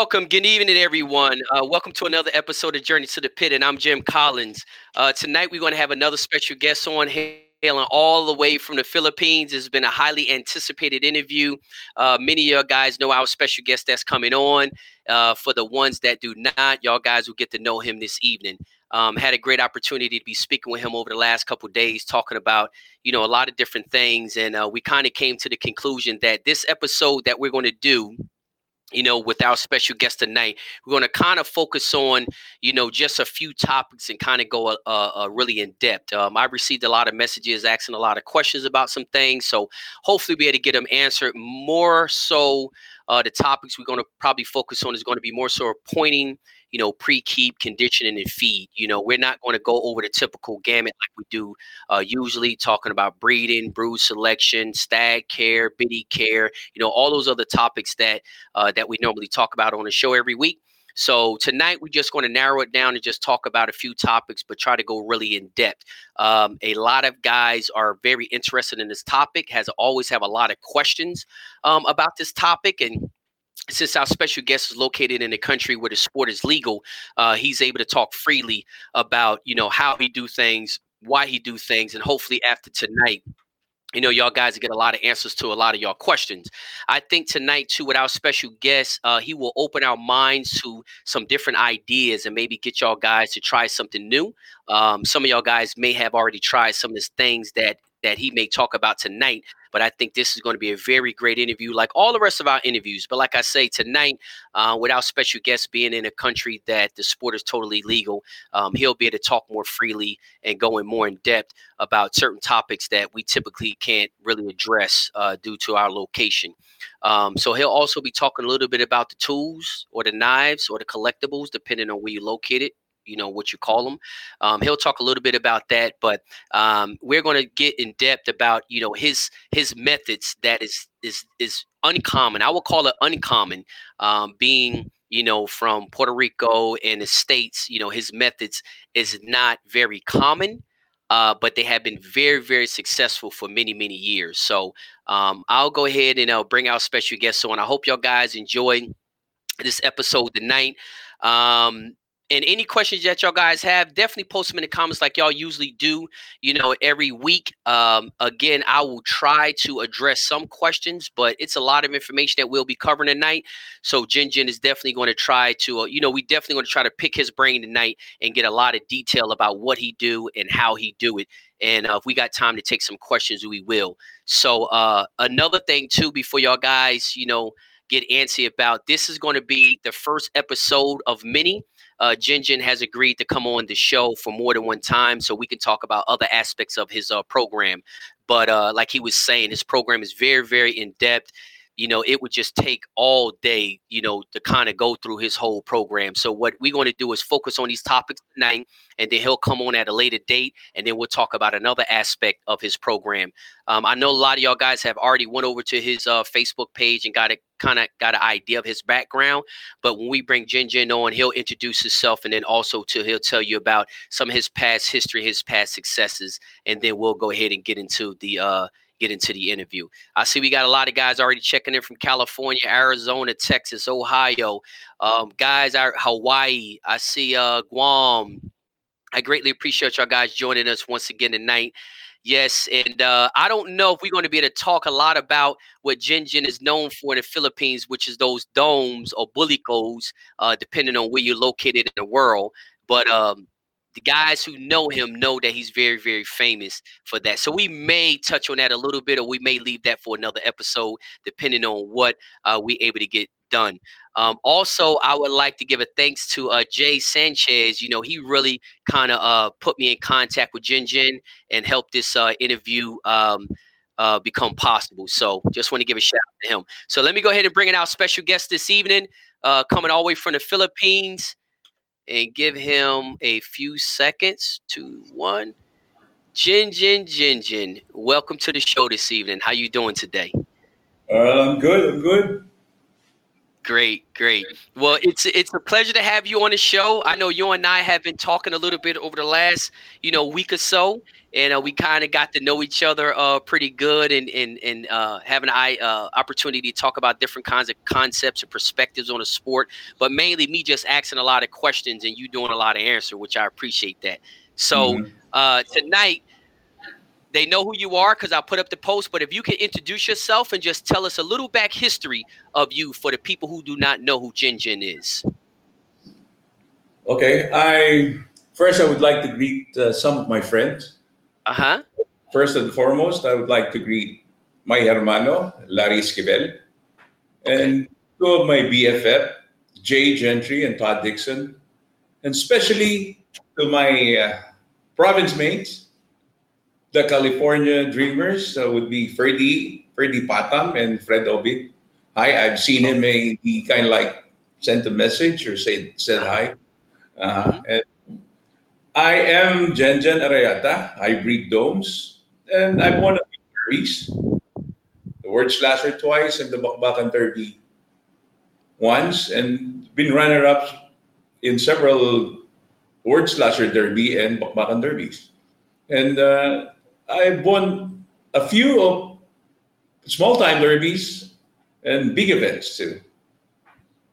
Welcome, good evening, everyone. Uh, welcome to another episode of Journey to the Pit, and I'm Jim Collins. Uh, tonight, we're going to have another special guest on hailing all the way from the Philippines. It's been a highly anticipated interview. Uh, many of you guys know our special guest that's coming on. Uh, for the ones that do not, y'all guys will get to know him this evening. Um, had a great opportunity to be speaking with him over the last couple days, talking about you know a lot of different things, and uh, we kind of came to the conclusion that this episode that we're going to do you know, with our special guest tonight, we're going to kind of focus on, you know, just a few topics and kind of go uh, uh, really in depth. Um, I received a lot of messages asking a lot of questions about some things, so hopefully be able to get them answered. More so, uh, the topics we're going to probably focus on is going to be more so pointing you know, pre-keep, conditioning, and feed. You know, we're not going to go over the typical gamut like we do uh, usually, talking about breeding, brood selection, stag care, biddy care. You know, all those other topics that uh, that we normally talk about on the show every week. So tonight we're just going to narrow it down and just talk about a few topics, but try to go really in depth. Um, a lot of guys are very interested in this topic. Has always have a lot of questions um, about this topic, and since our special guest is located in a country where the sport is legal, uh, he's able to talk freely about you know how he do things, why he do things, and hopefully after tonight, you know, y'all guys get a lot of answers to a lot of y'all questions. I think tonight, too, with our special guest, uh, he will open our minds to some different ideas and maybe get y'all guys to try something new. Um, some of y'all guys may have already tried some of the things that that he may talk about tonight. But I think this is going to be a very great interview, like all the rest of our interviews. But like I say, tonight, uh, with our special guest being in a country that the sport is totally legal, um, he'll be able to talk more freely and go in more in depth about certain topics that we typically can't really address uh, due to our location. Um, so he'll also be talking a little bit about the tools or the knives or the collectibles, depending on where you're located you know what you call them. Um, he'll talk a little bit about that, but um, we're going to get in depth about you know his his methods that is is is uncommon. I will call it uncommon, um, being you know from Puerto Rico and the states. You know his methods is not very common. Uh, but they have been very, very successful for many, many years. So um, I'll go ahead and I'll bring our special guests on. I hope y'all guys enjoy this episode tonight. Um, and any questions that y'all guys have, definitely post them in the comments like y'all usually do, you know, every week. Um, again, I will try to address some questions, but it's a lot of information that we'll be covering tonight. So Jin Jin is definitely going to try to, uh, you know, we definitely going to try to pick his brain tonight and get a lot of detail about what he do and how he do it. And uh, if we got time to take some questions, we will. So uh, another thing too, before y'all guys, you know, get antsy about, this is going to be the first episode of many uh, Jin Jin has agreed to come on the show for more than one time so we can talk about other aspects of his uh, program. But uh, like he was saying, his program is very, very in depth you know, it would just take all day, you know, to kind of go through his whole program. So what we're going to do is focus on these topics tonight, and then he'll come on at a later date, and then we'll talk about another aspect of his program. Um, I know a lot of y'all guys have already went over to his uh, Facebook page and got a kind of got an idea of his background. But when we bring Jin Jin on, he'll introduce himself, and then also to he'll tell you about some of his past history, his past successes, and then we'll go ahead and get into the uh, get into the interview. I see we got a lot of guys already checking in from California, Arizona, Texas, Ohio, um, guys are Hawaii. I see uh, Guam. I greatly appreciate y'all guys joining us once again tonight. Yes, and uh, I don't know if we're going to be able to talk a lot about what Jin Jin is known for in the Philippines, which is those domes or bulikos, uh, depending on where you're located in the world. But um, the guys who know him know that he's very, very famous for that. So we may touch on that a little bit, or we may leave that for another episode, depending on what uh, we able to get done. Um, also, I would like to give a thanks to uh, Jay Sanchez. You know, he really kind of uh, put me in contact with Jin Jin and helped this uh, interview um, uh, become possible. So just want to give a shout out to him. So let me go ahead and bring in our special guest this evening, uh, coming all the way from the Philippines and give him a few seconds. Two, one. Jin Jin Jin Jin, welcome to the show this evening. How you doing today? Uh, I'm good. I'm good. Great, great. Well, it's it's a pleasure to have you on the show. I know you and I have been talking a little bit over the last, you know, week or so, and uh, we kind of got to know each other uh, pretty good, and and and uh, having an uh, opportunity to talk about different kinds of concepts and perspectives on a sport. But mainly me just asking a lot of questions and you doing a lot of answer, which I appreciate that. So mm-hmm. uh, tonight they know who you are because I put up the post. But if you can introduce yourself and just tell us a little back history of you for the people who do not know who Jin Jin is. Okay, I first I would like to greet uh, some of my friends. Uh huh. First and foremost, I would like to greet my hermano Larry Esquivel okay. and two of my BFF, Jay Gentry and Todd Dixon, and especially to my uh, province mates the California Dreamers uh, would be Freddy, Freddie Patam and Fred Obi. Hi, I've seen him. He kind of like sent a message or said said hi. Uh, and I am Jenjen Jen Arayata. I breed domes, and I've won a few. The World Slasher twice and the Bakbakan Derby once, and been runner-up in several World Slasher Derby and Bakbakan Derbies. And uh, I've won a few of small time derbies and big events too.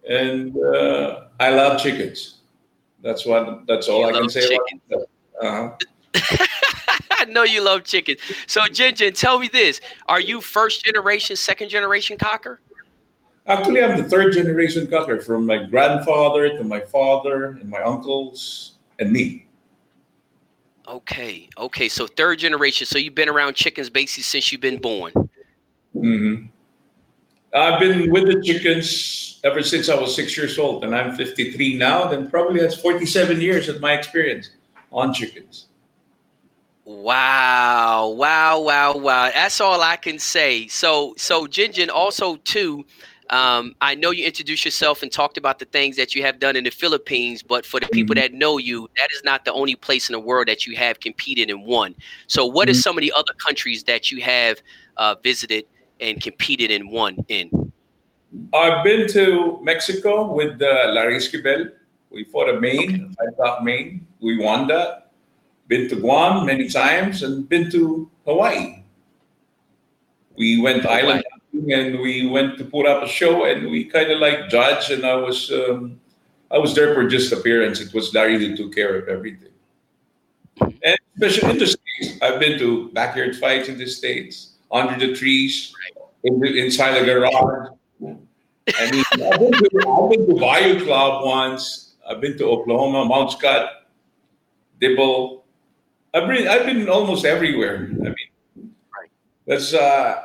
And uh, I love chickens. That's what. That's all you I can say. Uh-huh. I know you love chickens. So, Jin Jin, tell me this: Are you first generation, second generation cocker? Actually, I'm the third generation cocker from my grandfather to my father and my uncles and me. Okay, okay. So third generation. So you've been around chickens basically since you've been born. Mm-hmm. I've been with the chickens ever since I was six years old, and I'm 53 now. Then probably that's 47 years of my experience on chickens. Wow, wow, wow, wow. That's all I can say. So, so Jinjin also too um, I know you introduced yourself and talked about the things that you have done in the Philippines, but for the people mm-hmm. that know you, that is not the only place in the world that you have competed and won. So, what mm-hmm. some of the other countries that you have uh, visited and competed and won in? I've been to Mexico with uh, Larry Esquivel. We fought a Maine, okay. I got Maine. We won that. Been to Guam many times and been to Hawaii. We went Hawaii. island and we went to put up a show and we kind of like judged and I was um, I was there for just appearance. It was Larry who took care of everything. And especially in the States, I've been to backyard fights in the States, under the trees, in the, inside the garage. I mean, I've been, to, I've been to Bayou Club once. I've been to Oklahoma, Mount Scott, Dibble. I've been, I've been almost everywhere. I mean, that's uh,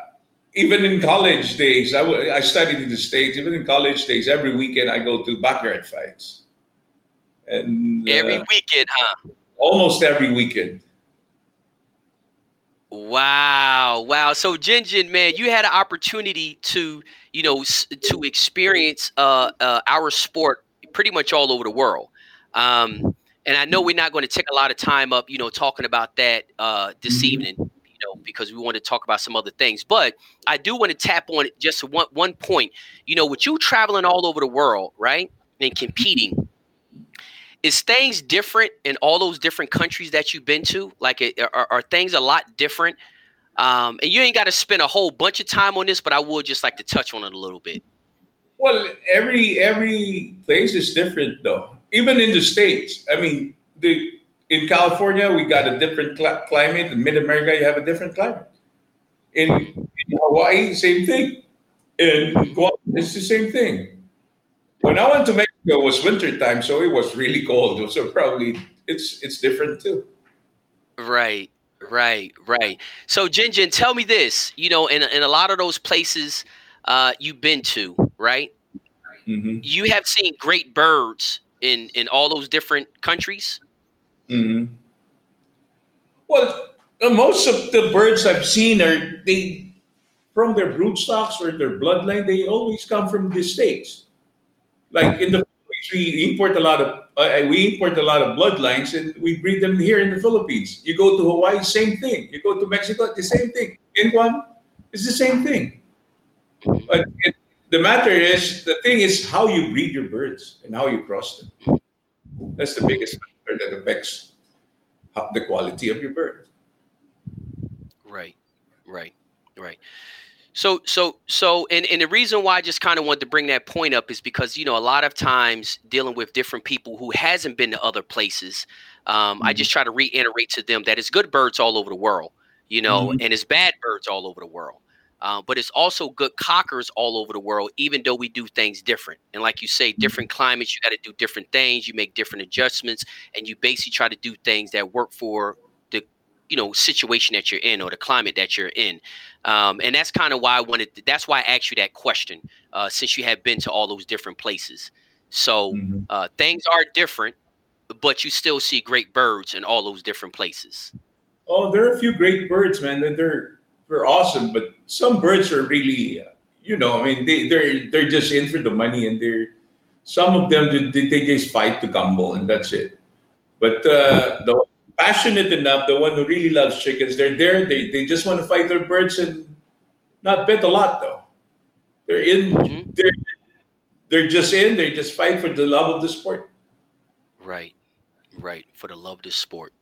even in college days, I, w- I studied in the States. Even in college days, every weekend I go to backyard fights. And every uh, weekend, huh? Almost every weekend. Wow, wow. So Jinjin, man, you had an opportunity to, you know, to experience uh, uh, our sport pretty much all over the world. Um, and I know we're not going to take a lot of time up, you know, talking about that uh, this mm-hmm. evening because we want to talk about some other things. But I do want to tap on just one one point. You know, with you traveling all over the world, right, and competing, is things different in all those different countries that you've been to? Like, are, are things a lot different? Um, and you ain't got to spend a whole bunch of time on this, but I would just like to touch on it a little bit. Well, every every place is different, though. Even in the states, I mean, the in California, we got a different cl- climate. In Mid America, you have a different climate. In, in Hawaii, same thing. In Guam, it's the same thing. When I went to Mexico, it was winter time, so it was really cold. So probably it's it's different too. Right, right, right. So Jinjin, tell me this. You know, in in a lot of those places uh, you've been to, right? Mm-hmm. You have seen great birds in in all those different countries. Mm-hmm. Well, most of the birds I've seen are they from their broodstocks or their bloodline. They always come from the states. Like in the we import a lot of uh, we import a lot of bloodlines and we breed them here in the Philippines. You go to Hawaii, same thing. You go to Mexico, the same thing. In Guam, it's the same thing. But it, the matter is the thing is how you breed your birds and how you cross them. That's the biggest that affects the quality of your bird. Right, right, right. So, so, so, and, and the reason why I just kind of wanted to bring that point up is because, you know, a lot of times dealing with different people who hasn't been to other places, um, mm-hmm. I just try to reiterate to them that it's good birds all over the world, you know, mm-hmm. and it's bad birds all over the world. Uh, but it's also good cockers all over the world, even though we do things different. And like you say, mm-hmm. different climates, you got to do different things. You make different adjustments, and you basically try to do things that work for the, you know, situation that you're in or the climate that you're in. Um, and that's kind of why I wanted. To, that's why I asked you that question, uh, since you have been to all those different places. So mm-hmm. uh, things are different, but you still see great birds in all those different places. Oh, there are a few great birds, man. They're they're awesome, but some birds are really, uh, you know, I mean, they they're they're just in for the money, and they're some of them they, they just fight to gamble, and that's it. But uh, the passionate enough, the one who really loves chickens, they're there. They they just want to fight their birds and not bet a lot though. They're in. Mm-hmm. They're they're just in. They just fight for the love of the sport. Right, right, for the love of the sport.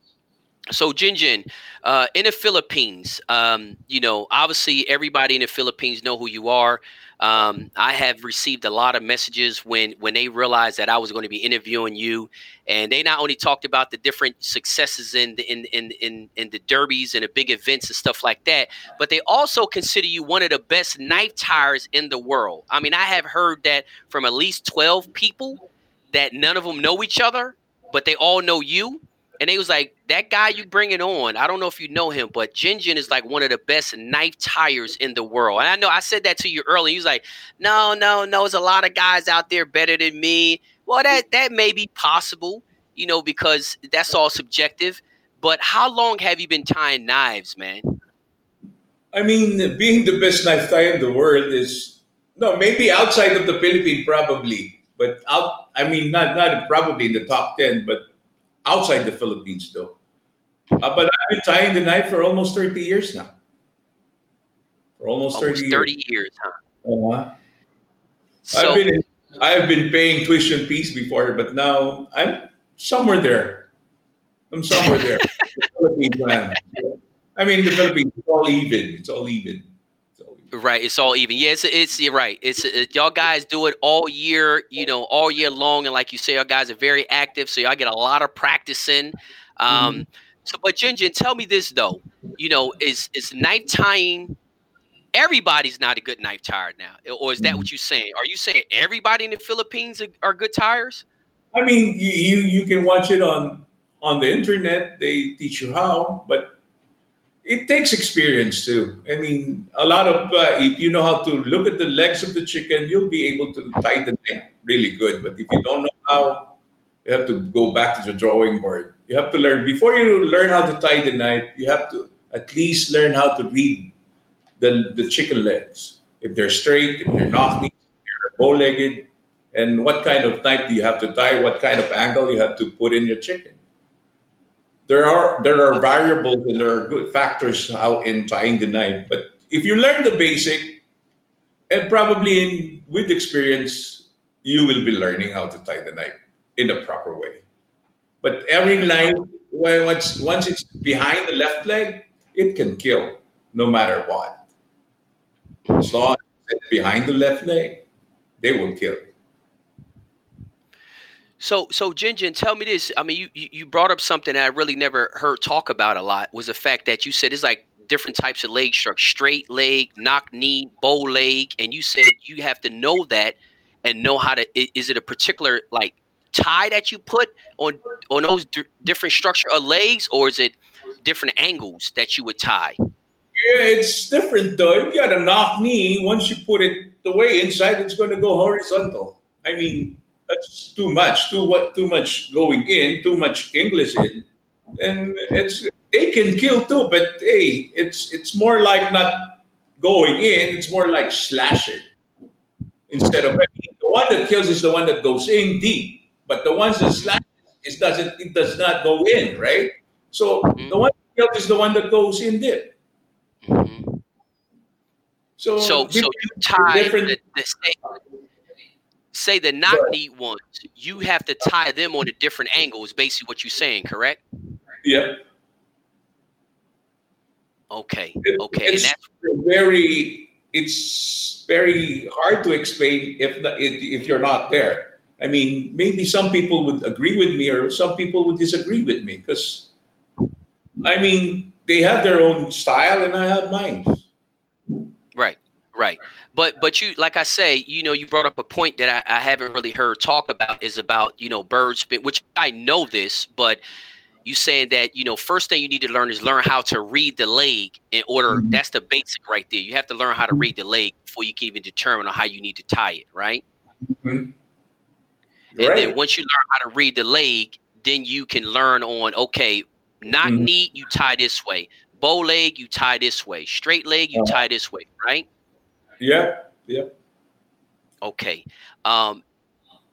So Jinjin, uh, in the Philippines, um, you know, obviously everybody in the Philippines know who you are. Um, I have received a lot of messages when when they realized that I was going to be interviewing you, and they not only talked about the different successes in the in in in, in the derbies and the big events and stuff like that, but they also consider you one of the best knife tiers in the world. I mean, I have heard that from at least twelve people that none of them know each other, but they all know you and they was like, that guy you bringing on, I don't know if you know him, but Jinjin is like one of the best knife tiers in the world. And I know I said that to you earlier. He was like, no, no, no, there's a lot of guys out there better than me. Well, that that may be possible, you know, because that's all subjective. But how long have you been tying knives, man? I mean, being the best knife tier in the world is no, maybe outside of the Philippines, probably, but out. I mean, not not probably in the top ten, but outside the Philippines, though. Uh, but I've been tying the knife for almost 30 years now. For almost, almost 30, 30 years. years huh? Uh-huh. So, I've been I've been paying tuition fees before, but now I'm somewhere there. I'm somewhere there. the Philippines, man. I mean, the Philippines, it's all even. It's all even. Right, it's all even. Yeah, it's it's you're right. It's it, y'all guys do it all year, you know, all year long, and like you say, y'all guys are very active, so y'all get a lot of practice in. Um, mm-hmm. so, but Jinjin, tell me this though, you know, is is knife tying? Everybody's not a good knife tier now, or is that mm-hmm. what you're saying? Are you saying everybody in the Philippines are, are good tiers? I mean, you, you you can watch it on on the internet. They teach you how, but it takes experience too. I mean, a lot of uh, if you know how to look at the legs of the chicken, you'll be able to tie the neck really good. But if you don't know how, you have to go back to the drawing board. You have to learn before you learn how to tie the knife. You have to at least learn how to read the the chicken legs. If they're straight, if they're not, if they're bow-legged, and what kind of knife do you have to tie? What kind of angle you have to put in your chicken? There are there are variables and there are good factors out in tying the knife. But if you learn the basic, and probably in with experience, you will be learning how to tie the knife in a proper way. But every knife, once once it's behind the left leg, it can kill no matter what. As long as it's behind the left leg, they will kill. So, so Jinjin, tell me this. I mean, you you brought up something I really never heard talk about a lot was the fact that you said it's like different types of leg structure: straight leg, knock knee, bow leg, and you said you have to know that and know how to. Is it a particular like tie that you put on on those d- different structure of legs, or is it different angles that you would tie? Yeah, it's different though. If you got a knock knee, once you put it the way inside, it's going to go horizontal. I mean, that's too much, too what, too much going in, too much English in, and it's they can kill too. But hey, it's it's more like not going in; it's more like slashing instead of the one that kills is the one that goes in deep, but the ones that slash it doesn't it does not go in, right? So mm-hmm. the one that kills is the one that goes in deep. Mm-hmm. So, so, so you tie the, the say, say the knock knee ones. You have to tie them on a different angle. Is basically what you're saying, correct? Yeah. Okay. Okay. It's and that's very. It's very hard to explain if if you're not there. I mean, maybe some people would agree with me, or some people would disagree with me, because I mean, they have their own style, and I have mine. Right. Right. But but you like I say, you know, you brought up a point that I, I haven't really heard talk about is about, you know, bird spit, which I know this, but you saying that, you know, first thing you need to learn is learn how to read the leg in order mm-hmm. that's the basic right there. You have to learn how to read the leg before you can even determine on how you need to tie it, right? Mm-hmm. And right. then once you learn how to read the leg, then you can learn on okay, not mm-hmm. knee, you tie this way. Bow leg, you tie this way. Straight leg, you tie this way, right? Yeah, yeah. Okay. Um,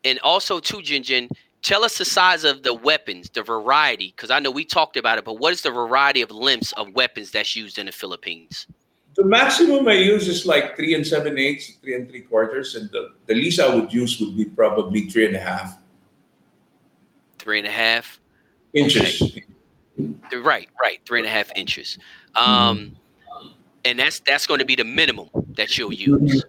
and also too, Jinjin, tell us the size of the weapons, the variety, because I know we talked about it, but what is the variety of lengths of weapons that's used in the Philippines? The maximum I use is like three and seven eighths, three and three quarters, and the, the least I would use would be probably three and a half. Three and a half inches. Okay. Right, right, three and a half inches. Um, mm-hmm and that's that's going to be the minimum that you'll use.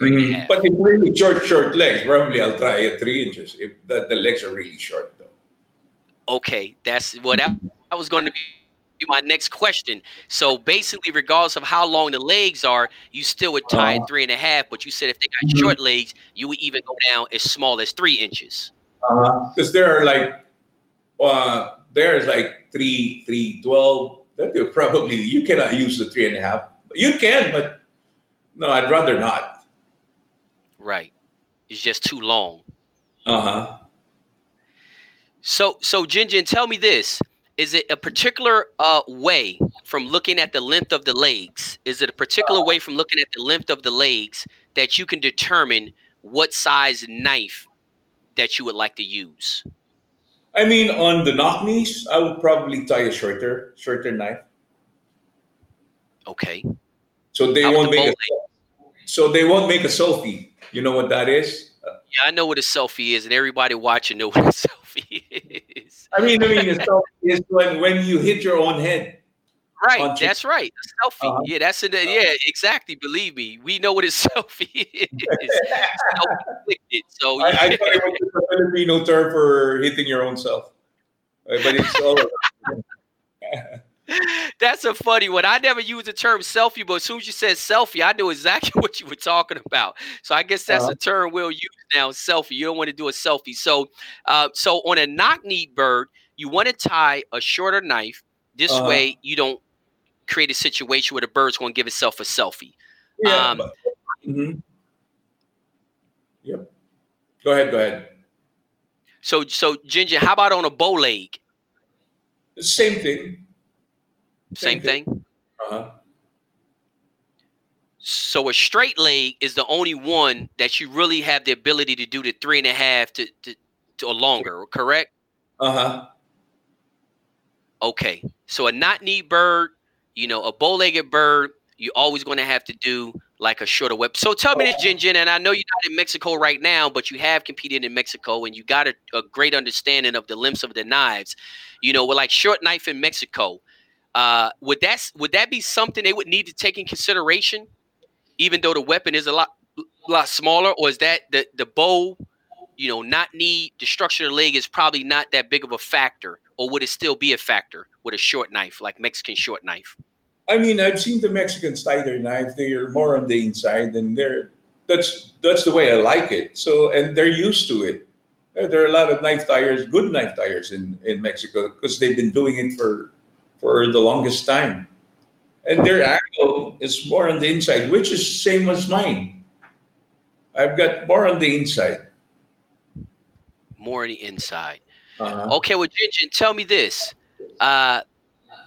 Mm-hmm. But if really short, short legs, probably I'll try at three inches if the, the legs are really short, though. Okay, that's what I, I was going to be my next question. So basically, regardless of how long the legs are, you still would tie uh, three and a half. But you said if they got mm-hmm. short legs, you would even go down as small as three inches. Because uh-huh. there are like, uh, there's like three, three, twelve. That you probably you cannot use the three and a half you can, but no, I'd rather not. Right. It's just too long. Uh huh. So, so Jinjin, tell me this: Is it a particular uh, way from looking at the length of the legs? Is it a particular way from looking at the length of the legs that you can determine what size knife that you would like to use? I mean, on the knock knees, I would probably tie a shorter, shorter knife. Okay. So they won't make a, so they won't make a selfie. You know what that is? Yeah, I know what a selfie is, and everybody watching know what a selfie is. I mean, I mean, a selfie is when when you hit your own head. Right, that's right. A selfie. Uh-huh. Yeah, that's it. Yeah, exactly. Believe me, we know what a selfie is. so I, I thought it was a Filipino term for hitting your own self, but it's all. That's a funny one. I never used the term selfie, but as soon as you said selfie, I knew exactly what you were talking about. So I guess that's uh-huh. a term we'll use now. Selfie. You don't want to do a selfie. So, uh, so on a knock knee bird, you want to tie a shorter knife. This uh-huh. way, you don't create a situation where the bird's going to give itself a selfie. Yeah. Um, but, mm-hmm. Yep. Go ahead. Go ahead. So, so Jinjin, how about on a bow leg? Same thing. Same, thing. thing? Uh-huh. So a straight leg is the only one that you really have the ability to do the three and a half to, to, to or longer, correct? Uh-huh. Okay. So a not knee bird, you know, a bow-legged bird, you're always going to have to do like a shorter whip. So tell me this, Jin Jin, and I know you're not in Mexico right now, but you have competed in Mexico and you got a, a great understanding of the lengths of the knives. You know, with like short knife in Mexico, uh, would that would that be something they would need to take in consideration, even though the weapon is a lot lot smaller, or is that the the bow, you know, not need the structure of the leg is probably not that big of a factor, or would it still be a factor with a short knife like Mexican short knife? I mean, I've seen the Mexicans tie their knife; they're more on the inside, and they're that's that's the way I like it. So, and they're used to it. There are a lot of knife tiers, good knife tiers in in Mexico because they've been doing it for for the longest time. And their angle is more on the inside, which is same as mine. I've got more on the inside. More on the inside. Uh-huh. Okay, well, Jinjin, tell me this. Uh,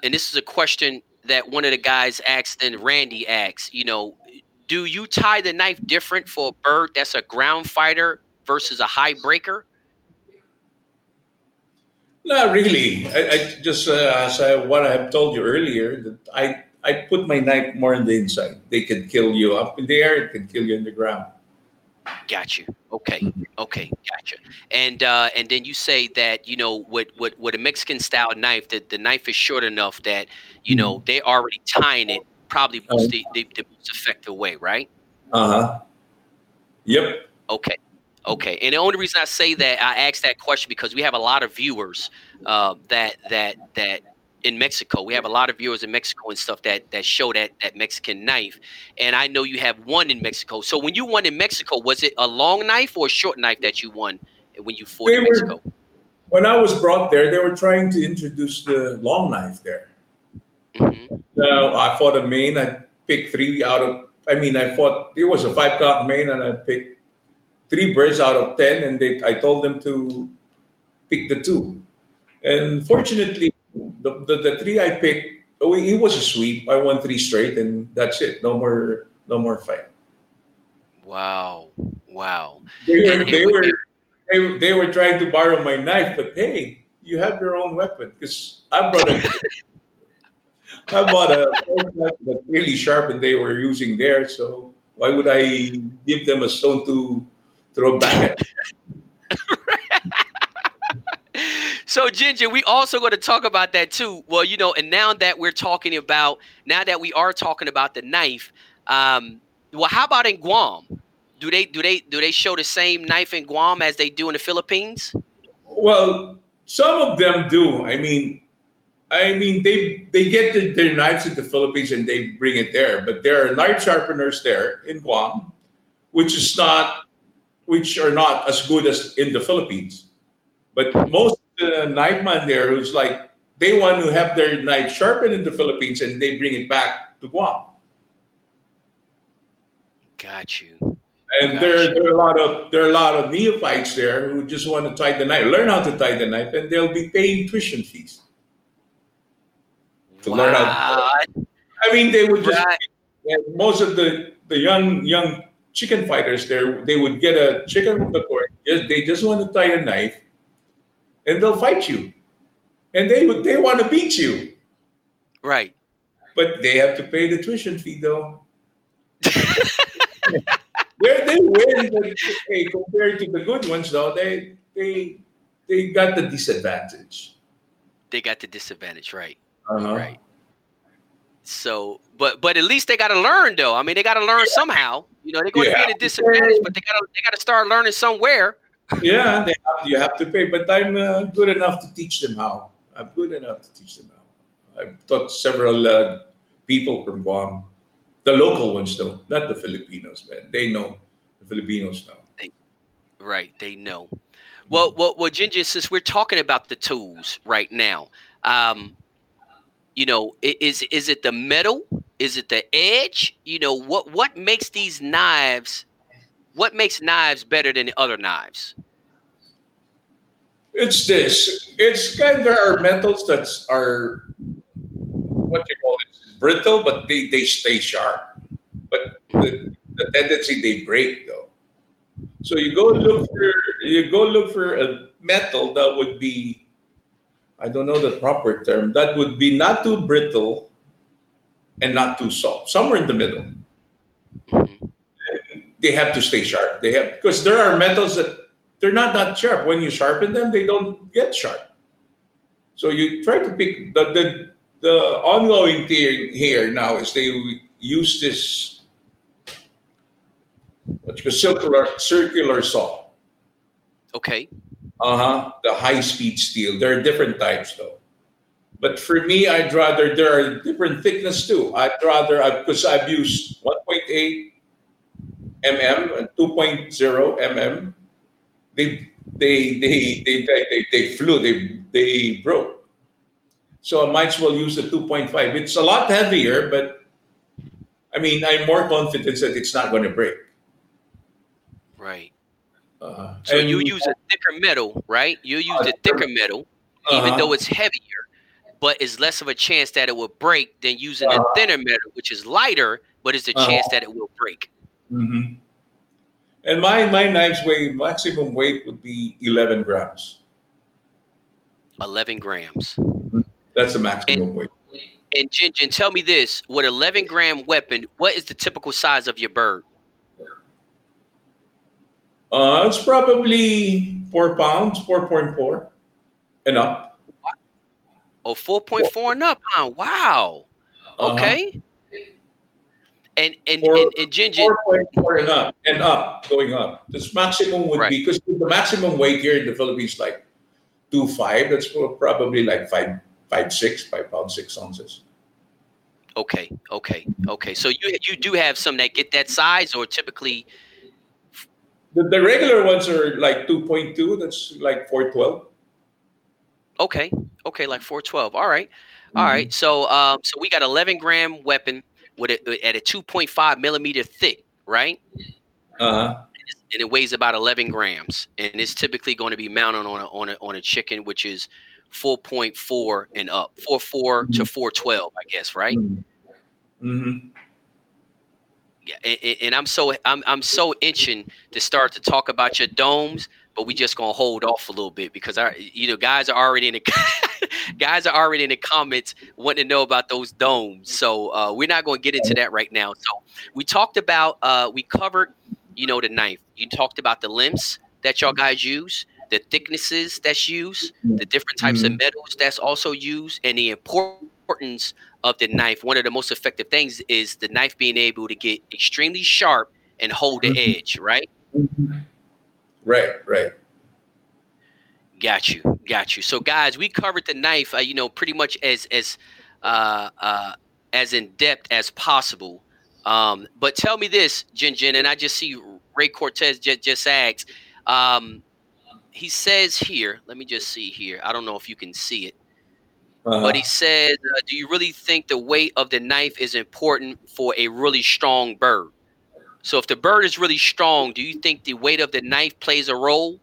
and this is a question that one of the guys asked and Randy asked, you know, do you tie the knife different for a bird that's a ground fighter versus a high breaker? Not really. I, I just uh, as I, what I have told you earlier that I I put my knife more in the inside. They can kill you up in the air. It can kill you in the ground. Got you. Okay. Mm-hmm. Okay. Gotcha. And uh, and then you say that you know with with, with a Mexican style knife, that the knife is short enough that you know Mm-hmm. they already tying it probably the, the, the most effective way, right? Uh huh. Yep. Okay. Okay. And the only reason I say that I asked that question because we have a lot of viewers uh, that that that in Mexico. We have a lot of viewers in Mexico and stuff that that show that that Mexican knife. And I know you have one in Mexico. So when you won in Mexico, was it a long knife or a short knife that you won when you fought They in were- Mexico? When I was brought there, they were trying to introduce the long knife there. Mhm. Uh, I fought a main. I picked three out of. I mean, I fought. It was a five count main, and I picked three birds out of ten. And they, I told them to pick the two. And fortunately, the the, the three I picked, oh, it was a sweep. I won three straight, and that's it. No more, no more fight. Wow. Wow. They were, they were, they, they were trying to borrow my knife, but hey, you have your own weapon because I brought a. I bought a knife that's really sharp, and they were using theirs. So why would I give them a stone to throw back at? So Jinjin, we also going to talk about that too. Well, you know, and now that we're talking about, now that we are talking about the knife, um, well, how about in Guam? Do they do they do they show the same knife in Guam as they do in the Philippines? Well, some of them do. I mean, I mean they they get the, their knives in the Philippines and they bring it there, but there are knife sharpeners there in Guam, which is not, which are not as good as in the Philippines. But most of the knife man there who's like they want to have their knife sharpened in the Philippines and they bring it back to Guam. Got you. And there, there are a lot of there are a lot of neophytes there who just want to tie the knife, learn how to tie the knife, and they'll be paying tuition fees. To learn how- Wow. I mean, they would just Right. most of the the young young chicken fighters there, they would get a chicken from the court. Just, they just want to tie a knife, and they'll fight you, and they would they want to beat you, Right. but they have to pay the tuition fee though. they they win, but hey, compared to the good ones though, they they they got the disadvantage. They got the disadvantage, right? Uh-huh. Right. So, but but at least they got to learn though. I mean, they got to learn somehow. You know, they're going to Yeah. be at a disadvantage, but they got to they got to start learning somewhere. Yeah, they have, you have to pay, but I'm uh, good enough to teach them how. I'm good enough to teach them how. I've taught several uh, people from Guam, the local ones though, not the Filipinos, man. They know the Filipinos know. Right, they know. Well, well, well, Jinjin. Since we're talking about the tools right now, um, you know, is is it the metal? Is it the edge? You know, what what makes these knives? What makes knives better than the other knives? It's this. It's kind of there are metals that are what you call it brittle, but they, they stay sharp. But the, the tendency they break though. So you go look for you go look for a metal that would be I don't know the proper term. That would be not too brittle and not too soft. Somewhere in the middle. Mhm. They have to stay sharp. They have because there are metals that they're not that sharp. When you sharpen them, they don't get sharp. So you try to pick the the, the ongoing thing here now is they use this circular circular saw. Okay. Uh huh. The high speed steel. There are different types though. But for me, I'd rather there are different thickness too. I'd rather because I've used 1.8 mm and 2.0 mm. They they they they they, they, they flew. They they broke. So I might as well use the 2.5. It's a lot heavier, but I mean, I'm more confident that it's not going to break. Right. Uh, So you use a thicker metal, right? You use a thicker metal, even Uh-huh. though it's heavier, but it's less of a chance that it will break than using a Uh-huh. thinner metal, which is lighter, but it's a Uh-huh. chance that it will break. Mhm. And my my knives weigh maximum weight would be 11 grams. 11 grams. That's the maximum weight. and Jin Jin, tell me this: with 11 gram weapon, what is the typical size of your bird? Uh, it's probably four pounds, four point four, and up. Oh, 4.4 and up, huh? Wow. Uh-huh. Okay. And and and, and Jin Jin, Four point four and up, and up, going up. This maximum would Right. be because the maximum weight here in the Philippines like two five. That's probably like five five six, five pound six ounces. okay, okay, okay. So you you do have some that get that size, or typically, The, the regular ones are like two point two. That's like four twelve. Okay, okay, like 412. All right, Mm-hmm. all right. So um, so we got 11 gram weapon with a, at a 2.5 millimeter thick, right? Uh huh. and it weighs about 11 grams and it's typically going to be mounted on a on a, on a chicken which is 4.4 and up 4.4 to 412 i guess right Mm-hmm. yeah and, and- and i'm so I'm, I'm so itching to start to talk about your domes but we just gonna hold off a little bit because our you know guys are already in the guys are already in the comments wanting to know about those domes. So uh, we're not going to get into that right now. So we talked about uh, we covered you know the knife. You talked about the limbs that y'all guys use the thicknesses that's used the different types of metals that's also used and the importance of the knife. One of the most effective things is the knife being able to get extremely sharp and hold the Mhm. edge right Right, right. Got you, got you. So, guys, we covered the knife, uh, you know, pretty much as as uh, uh, as in depth as possible. Um, but tell me this, Jin Jin, and I just see Ray Cortez just just asked. Um, he says here, let me just see here. I don't know if you can see it, Uh-huh. but he said, uh, "Do you really think the weight of the knife is important for a really strong bird?" So, if the bird is really strong, do you think the weight of the knife plays a role?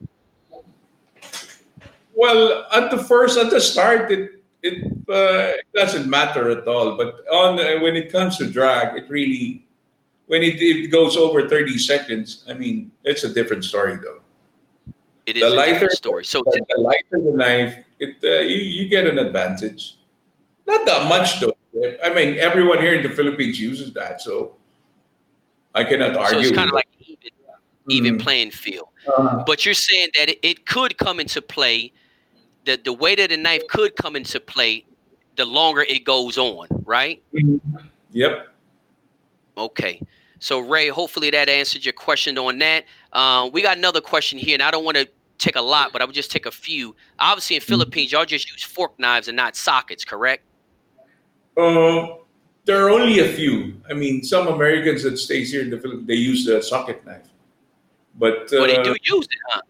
Well, at the first, at the start, it it, uh, it doesn't matter at all. But on uh, when it comes to drag, it really when it, it goes over thirty seconds. I mean, it's a different story though. It is The a different lighter- story. So, But the lighter the knife, it uh, you you get an advantage. Not that much though. I mean, everyone here in the Philippines uses that, so I cannot So argue. it's kind of like even, even Mhm. playing field. Uh, But you're saying that it, it could come into play. The the weight of the knife could come into play the longer it goes on, right? yep. Okay. So Ray, hopefully that answered your question on that. Uh, we got another question here, and I don't want to take a lot, but I would just take a few. Obviously, in Philippines, y'all just use fork knives and not sockets, correct? Uh, there are only a few. I mean, some Americans that stays here in the Philippines, they use the socket knife. But uh, Well, they do use it, huh?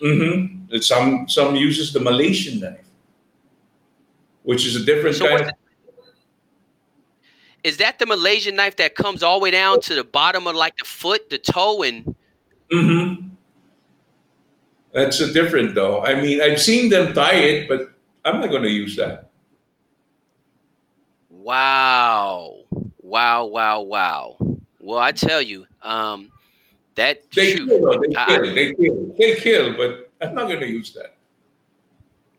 Mm-hmm. some some uses the Malaysian knife, which is a different So kind of. Is that the Malaysian knife that comes all the way down to the bottom of like the foot, the toe, and Mm-hmm. That's a different though. I mean, I've seen them tie it, but I'm not going to use that. Wow. Wow, wow, wow. Well, I tell you, um, that They shoot, kill, they I- kill, they kill, they kill, but I'm not going to use that.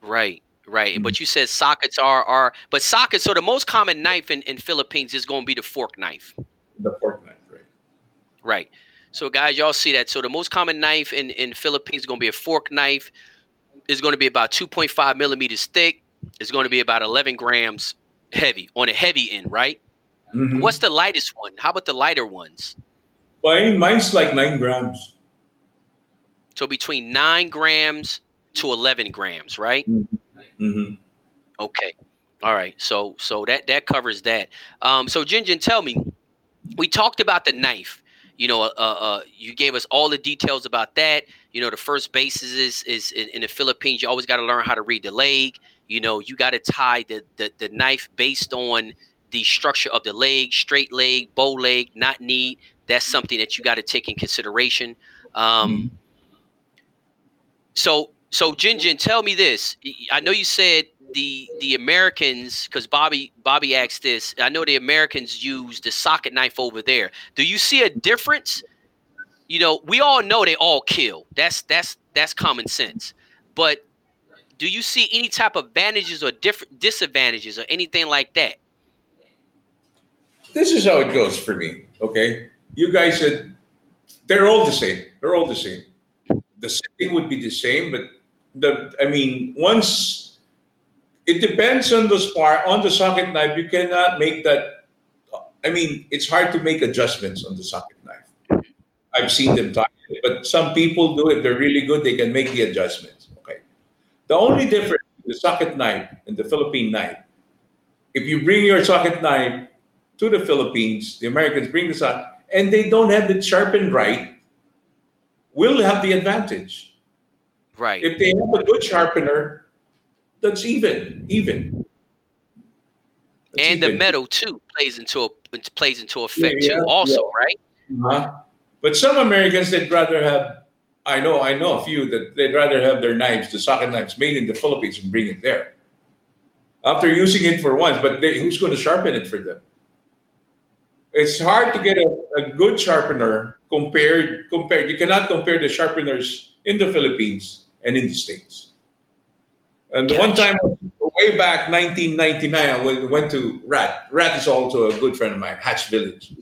right, right. But you said sockets are are but sockets, so the most common knife in, in Philippines is gonna be the fork knife. The fork knife, right? Right. So guys, y'all see that. So the most common knife in, in Philippines is gonna be a fork knife. It's gonna be about 2.5 millimeters thick. It's gonna be about 11 grams heavy on a heavy end, right? Mhm. What's the lightest one? How about the lighter ones? Mine, mine's like nine grams. So between nine grams to 11 grams, right? hmm Okay. All right. So so that that covers that. Um so Jinjin, tell me, we talked about the knife. You know, uh, uh you gave us all the details about that. You know, the first basis is is in, in the Philippines, you always got to learn how to read the leg. You know, you got to tie the, the the knife based on the structure of the leg, straight leg, bow leg, not knee. That's something that you got to take in consideration. Um so so Jinjin, tell me this. I know you said the the Americans, because Bobby Bobby asked this. I know the Americans use the socket knife over there. Do you see a difference? You know, we all know they all kill. That's that's that's common sense. But do you see any type of advantages or different disadvantages or anything like that? this is how it goes for me. Okay, you guys said they're all the same. They're all the same. The setting would be the same, but the I mean, once it depends on the spar on the socket knife, you cannot make that. I mean, it's hard to make adjustments on the socket knife. I've seen them talk, but some people do it. They're really good. They can make the adjustments. The only difference the socket knife and the Philippine knife, if you bring your socket knife to the Philippines, the Americans bring the socket, and they don't have it sharpened right, we'll have the advantage. Right. If they have a good sharpener, that's even, even. That's and even. the metal too plays into a plays into effect yeah, yeah, too, also, yeah. right? Uh-huh. But some Americans they'd rather have. I know, I know a few that they'd rather have their knives, the socket knives, made in the Philippines and bring it there. After using it for once, but they, who's going to sharpen it for them? It's hard to get a, a good sharpener compared compared. You cannot compare the sharpeners in the Philippines and in the States. And gotcha. one time, way back 1999, I went to Rat. Rat is also a good friend of mine, Hatch Village.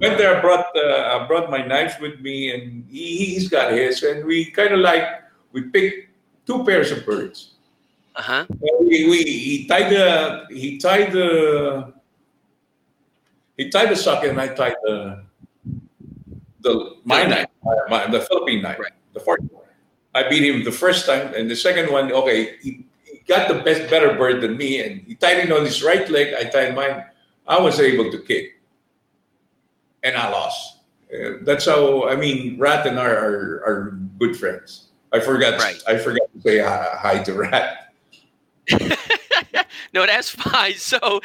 Went there, I brought, uh, I brought my knives with me, and he, he's got his. And we kind of like, we picked two pairs of birds. Uh-huh. We, we, he tied the, he tied the, he tied the socket and I tied the, the my knife, my, the Philippine knife, right. the fourth one. I beat him the first time, and the second one, okay, he, he got the best, better bird than me, and he tied it on his right leg. I tied mine. I was able to kick, and I lost. Uh, that's how I mean. Rat and I are, are good friends. I forgot. Right. I forgot to say hi, hi to Rat. no, that's fine. So,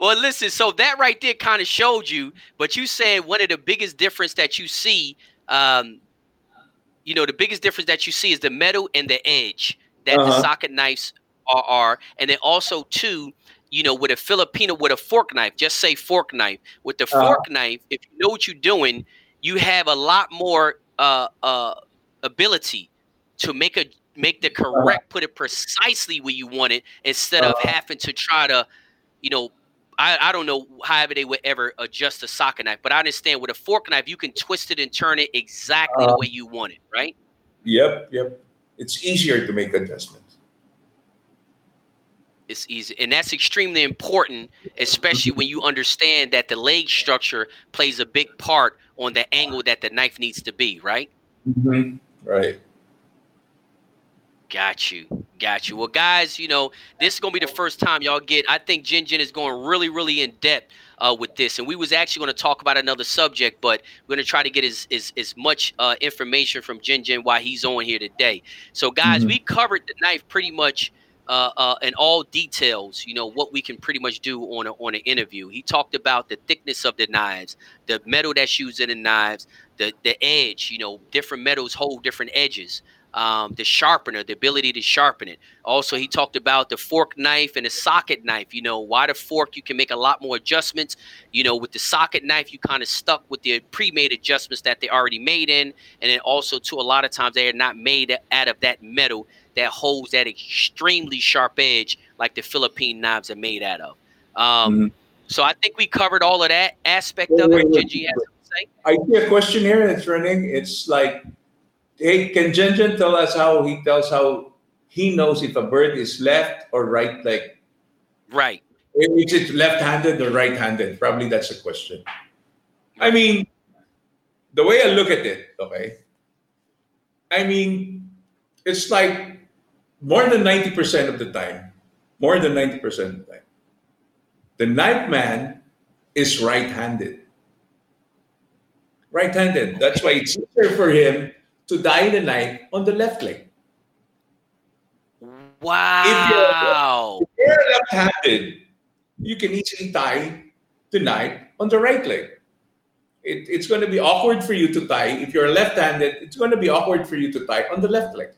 well, listen. So that right there kind of showed you, but you said one of the biggest difference that you see um, you know, the biggest difference that you see is the metal and the edge that uh-huh. the socket knives are, are. And then also, too, you know, with a Filipino, with a fork knife, just say fork knife. With the uh-huh. fork knife, if you know what you're doing, you have a lot more uh, uh, ability to make a make the uh-huh. correct, put it precisely where you want it, instead of uh-huh. having to try to, you know, I, I don't know however they would ever adjust a socket knife, but I understand with a fork knife, you can twist it and turn it exactly the way you want it, right? Yep, yep. It's easier to make adjustments. It's easy. And that's extremely important, especially when you understand that the leg structure plays a big part on the angle that the knife needs to be, right? Mm-hmm. Right. Got you. Got you. Well, guys, you know, this is gonna be the first time y'all get. I think Jin Jin is going really, really in depth uh, with this, and we was actually going to talk about another subject, but we're going to try to get as as, as much uh, information from Jin Jin while he's on here today. So, guys, mm-hmm. we covered the knife pretty much uh, uh, in all details. You know what we can pretty much do on a, on an interview. He talked about the thickness of the knives, the metal that's used in the knives, the the edge. You know, different metals hold different edges um, the sharpener, the ability to sharpen it. Also, he talked about the fork knife and the socket knife. You know, why the fork, you can make a lot more adjustments. You know, with the socket knife, you kind of stuck with the pre made adjustments that they already made in. And then also, too, a lot of times they are not made out of that metal that holds that extremely sharp edge like the Philippine knives are made out of. Um, mm-hmm. So I think we covered all of that aspect wait, of it. Wait, wait, I see a question here that's running. It's like Hey, can Jinjin tell us how he tells how he knows if a bird is left or right leg? Right. Is it left-handed or right-handed? Probably that's the question. I mean, the way I look at it, okay. I mean, it's like more than 90% of the time, more than 90% of the time, the knife man is right-handed. Right-handed. That's why it's easier for him to die the knife on the left leg. Wow. If you're, you're left-handed, you can easily tie the knife on the right leg. It, it's going to be awkward for you to tie. If you're left-handed, it's going to be awkward for you to tie on the left leg.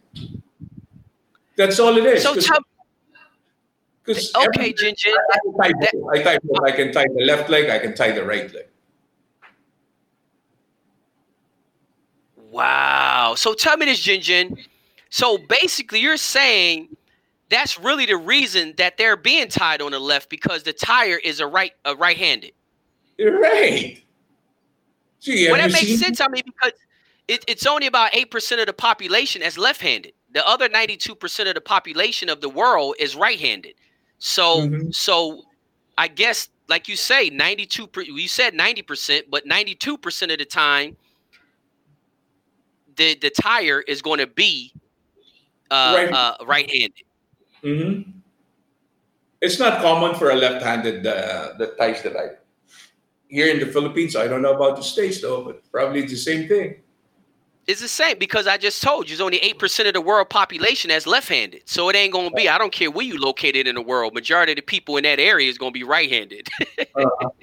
That's all it is. So tell because okay, Jin Jin. I, I, tie, I can tie the left leg. I can tie the right leg. Wow. So tell me this, Jin Jin. So basically, you're saying that's really the reason that they're being tied on the left because the tier is a right a right-handed. Right. Gee, well, that makes sense. I mean, because it, it's only about eight percent of the population that's left-handed. The other ninety-two percent of the population of the world is right-handed. So, mm-hmm. so I guess, like you say, ninety-two. You said ninety percent, but ninety-two percent of the time, the the tier is going to be uh, right. uh, right-handed. Mm-hmm. It's not common for a left-handed uh, that ties the right. Here in the Philippines, I don't know about the states though, but probably it's the same thing. It's the same because I just told you, there's only eight percent of the world population that's left-handed. So it ain't gonna be. I don't care where you located in the world. Majority of the people in that area is gonna be right-handed. uh-huh.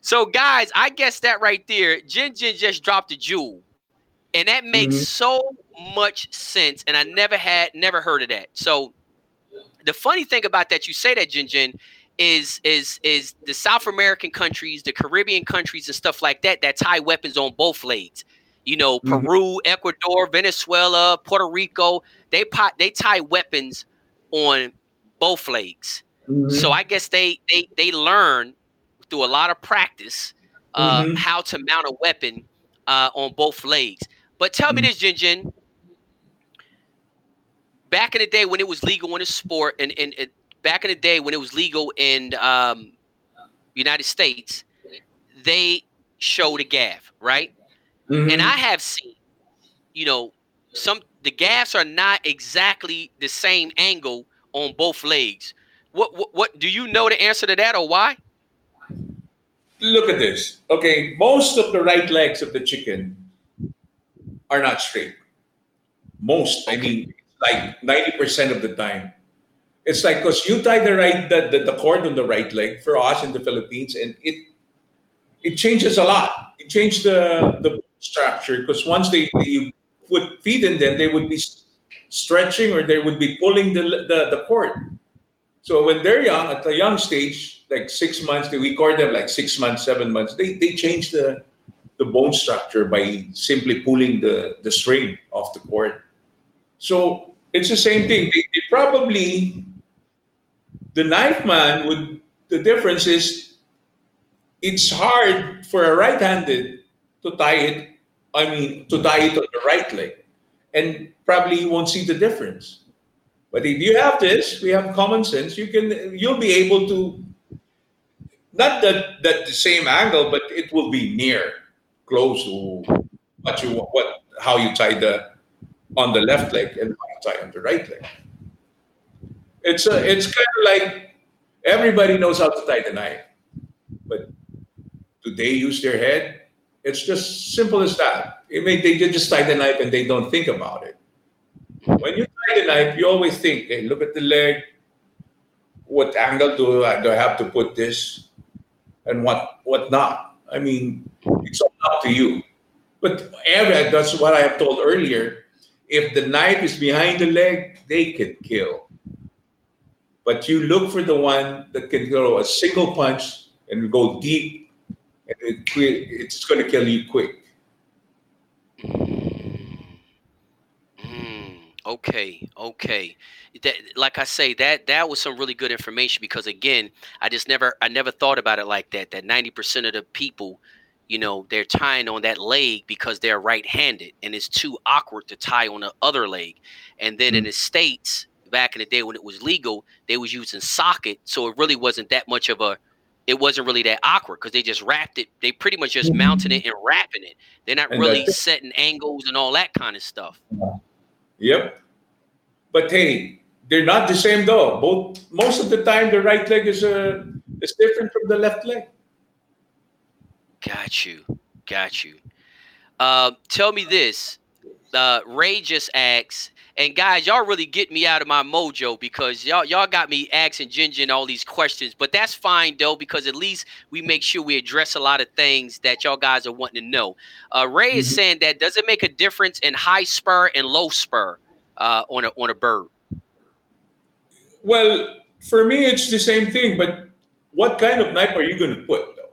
So guys, I guess that right there, Jin Jin just dropped a jewel, and that makes mm-hmm. so much sense. And I never had, never heard of that. So the funny thing about that, you say that Jin Jin, is is is the South American countries, the Caribbean countries, and stuff like that that tie weapons on both legs you know, mm-hmm. Peru, Ecuador, Venezuela, Puerto Rico, they pot they tie weapons on both legs. Mm-hmm. So I guess they they they learn through a lot of practice uh, mm-hmm. how to mount a weapon uh, on both legs. But tell me mm-hmm. this, Jin Jin. Back in the day when it was legal in the sport, and, and, and back in the day when it was legal in um, United States, they showed a gaff, right? Mm-hmm. And I have seen, you know, some the gaffs are not exactly the same angle on both legs. What, what what do you know the answer to that or why? Look at this. Okay, most of the right legs of the chicken are not straight. Most. I mean, like 90% of the time. It's like because you tie the right the, the, the cord on the right leg for us in the Philippines, and it it changes a lot. It changed the the structure because once they, they put feed in them, they would be stretching or they would be pulling the, the, the cord. So when they're young, at a young stage, like six months, we cord them like six months, seven months, they, they change the, the bone structure by simply pulling the, the string off the cord. So it's the same thing. They, they probably, the knife man would, the difference is it's hard for a right-handed to tie it, I mean, to tie it on the right leg. And probably you won't see the difference. But if you have this, we have common sense, you can you'll be able to not that that the same angle, but it will be near, close to what you what how you tie the on the left leg and how you tie on the right leg. It's a, it's kind of like everybody knows how to tie the knife, but do they use their head? It's just simple as that. It may, they just tie the knife and they don't think about it. When you tie the knife, you always think, hey, look at the leg. What angle do I, do I have to put this? And what what not? I mean, it's all up to you. But every, that's what I have told earlier. If the knife is behind the leg, they can kill. But you look for the one that can throw a single punch and go deep it, it's going to kill you quick. Mm, okay, okay. That, like I say, that that was some really good information because again, I just never I never thought about it like that. That ninety percent of the people, you know, they're tying on that leg because they're right-handed, and it's too awkward to tie on the other leg. And then mm-hmm. in the states, back in the day when it was legal, they was using socket, so it really wasn't that much of a it wasn't really that awkward because they just wrapped it. They pretty much just mounted it and wrapping it. They're not and really setting angles and all that kind of stuff. Yep. But hey, they're not the same though. Both most of the time, the right leg is uh, is different from the left leg. Got you. Got you. Uh, tell me this. Uh, Ray just asks, and guys, y'all really get me out of my mojo because y'all y'all got me asking Jin all these questions. But that's fine though, because at least we make sure we address a lot of things that y'all guys are wanting to know. Uh, Ray mm-hmm. is saying that does it make a difference in high spur and low spur uh, on a on a bird? Well, for me, it's the same thing. But what kind of knife are you going to put though?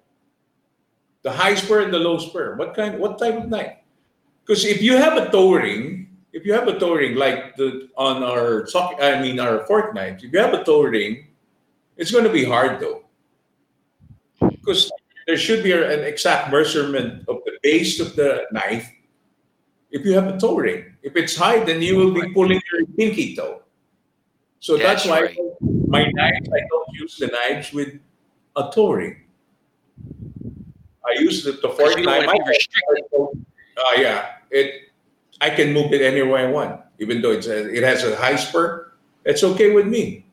The high spur and the low spur. What kind? What type of knife? Because if you have a toe ring if you have a toe ring like the on our sock, I mean our fork knives, if you have a toe ring, it's going to be hard though, because there should be an exact measurement of the base of the knife. If you have a toe ring, if it's high, then you will be pulling your pinky toe. So that's, That's why right. my knives, I don't use the knives with a toe ring. I use the, the fork knife. wanna be restricted. Uh, yeah, it. I can move it anywhere I want, even though it's a, it has a high spur. It's okay with me,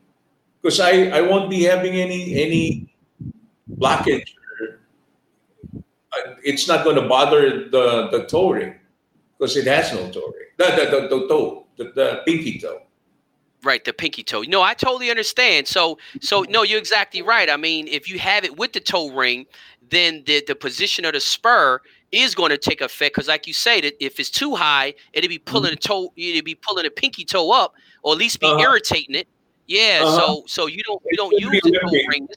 because I, I won't be having any any blockage. uh, It's not going to bother the the toe ring, because it has no toe ring. The the, the, the toe, the, the pinky toe. Right, the pinky toe. No, I totally understand. So, so no, you're exactly right. I mean, if you have it with the toe ring, then the the position of the spur is going to take effect because, like you that if it's too high, it'll be pulling a toe, it'll be pulling a pinky toe up, or at least be Uh-huh. irritating it. Yeah. Uh-huh. So, so you don't you don't use the toe ring,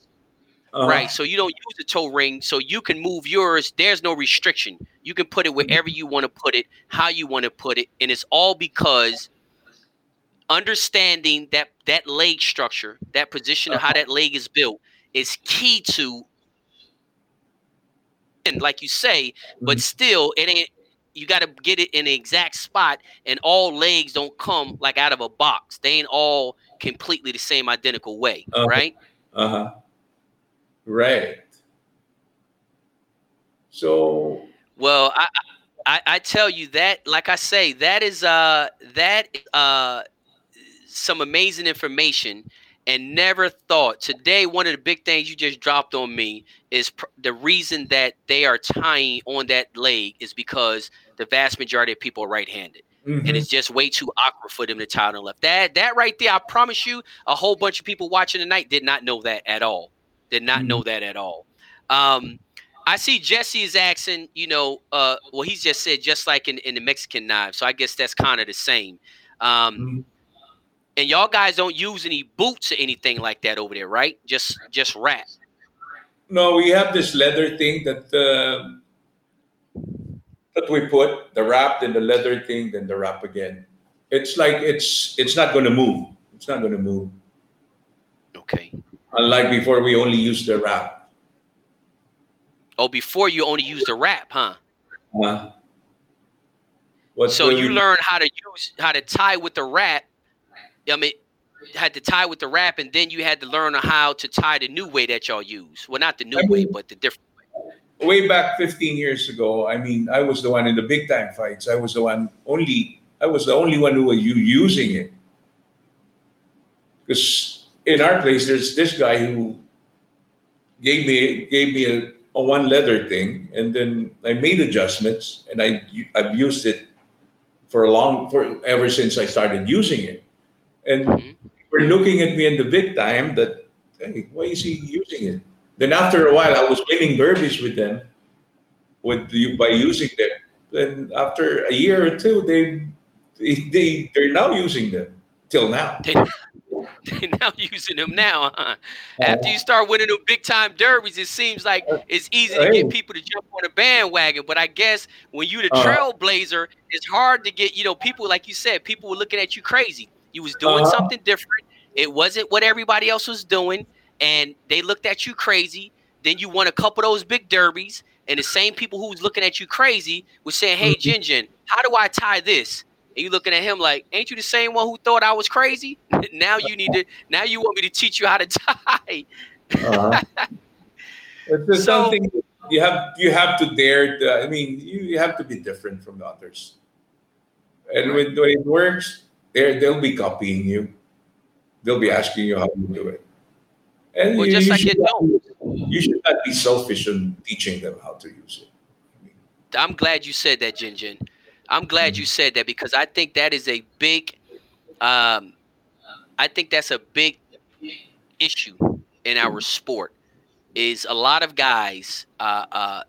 Uh-huh. right? So you don't use the toe ring, so you can move yours. There's no restriction. You can put it wherever you want to put it, how you want to put it, and it's all because understanding that that leg structure, that position of how that leg is built, is key to. Like you say, but Mhm. still, it ain't. You got to get it in the exact spot, and all legs don't come like out of a box. They ain't all completely the same identical way, Uh-huh. right? Uh huh. Right. So Well, I, I I tell you that, like I say, that is uh that uh some amazing information, and never thought today. One of the big things you just dropped on me is pr- the reason that they are tying on that leg is because the vast majority of people are right-handed, mhm. and it's just way too awkward for them to tie on the left. That that right there, I promise you, a whole bunch of people watching tonight did not know that at all. Did not Mhm. know that at all. Um, I see Jesse is asking, you know, uh, well, he's just said just like in, in the Mexican knife, so I guess that's kind of the same. Um, Mhm. and y'all guys don't use any boots or anything like that over there, right? Just just wrap. No, we have this leather thing that uh, that we put the wrap, then the leather thing, then the wrap again. It's like it's it's not going to move. It's not going to move. Okay. Unlike before, we only used the wrap. Oh, before you only use the wrap, huh? Uh, what So you learn how to use how to tie with the wrap. I mean, had to tie with the wrap, and then you had to learn how to tie the new way that y'all use. Well, not the new I way, but the different. way Way back 15 years ago. I mean, I was the one in the big time fights. I was the one only. I was the only one who was using it. Because in our place, there's this guy who gave me gave me a, a one leather thing, and then I made adjustments, and I I've used it for a long for ever since I started using it, and Mhm. Were looking at me in the big time that hey, why is he using it? Then after a while, I was winning derbies with them, with you by using them. Then after a year or two, they they, they they're now using them till now. They, they now using them now. Huh? After you start winning them big time derbies, it seems like it's easy to get people to jump on a bandwagon. But I guess when you're the Uh-huh. trailblazer, it's hard to get. You know, people like you said, people were looking at you crazy. You was doing Uh-huh. something different. It wasn't what everybody else was doing, and they looked at you crazy. Then you won a couple of those big derbies, and the same people who was looking at you crazy was saying, "Hey, Mhm. Jin Jin, how do I tie this?" And you looking at him like, "Ain't you the same one who thought I was crazy? now you need to. Now you want me to teach you how to tie." Uh-huh. it's just So- something you have you have to dare. To, I mean, you, you have to be different from the others. And when, when it works, they they'll be copying you. They'll be asking you how you do it. And Well, you, just you like should not, don't. you should not be selfish in teaching them how to use it. I'm glad you said that, Jin Jin. I'm glad you said that because I think that is a big, um, I think that's a big issue in our sport. Is a lot of guys uh, uh,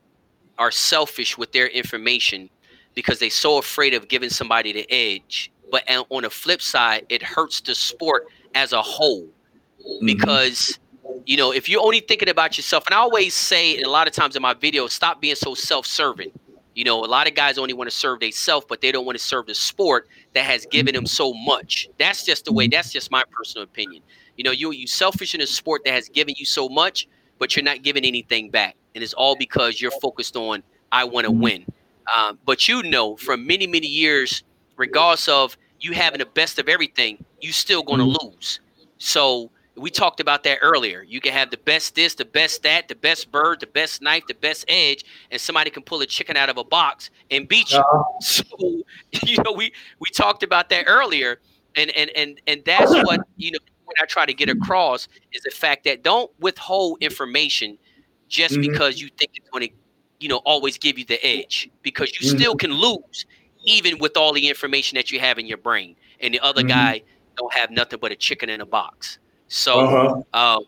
are selfish with their information because they're so afraid of giving somebody the edge. But on the flip side, it hurts the sport as a whole mm-hmm. because you know if you're only thinking about yourself and i always say and a lot of times in my videos stop being so self-serving You know, a lot of guys only want to serve themselves, but they don't want to serve the sport that has given them so much. That's just the way. Mm-hmm. That's just my personal opinion. You know, you you selfish in a sport that has given you so much, but you're not giving anything back, and it's all because you're focused on I want to mm-hmm. win. Um, but you know, from many many years, regardless of you having the best of everything, you still going to lose. So we talked about that earlier. You can have the best this, the best that, the best bird, the best knife, the best edge, and somebody can pull a chicken out of a box and beat you. Uh-huh. So you know, we we talked about that earlier, and and and and that's what you know. What I try to get across is the fact that don't withhold information just mm-hmm. because you think it's going to, you know, always give you the edge because you mm-hmm. still can lose even with all the information that you have in your brain, and the other mm-hmm. guy don't have nothing but a chicken in a box. So, uh-huh. uh,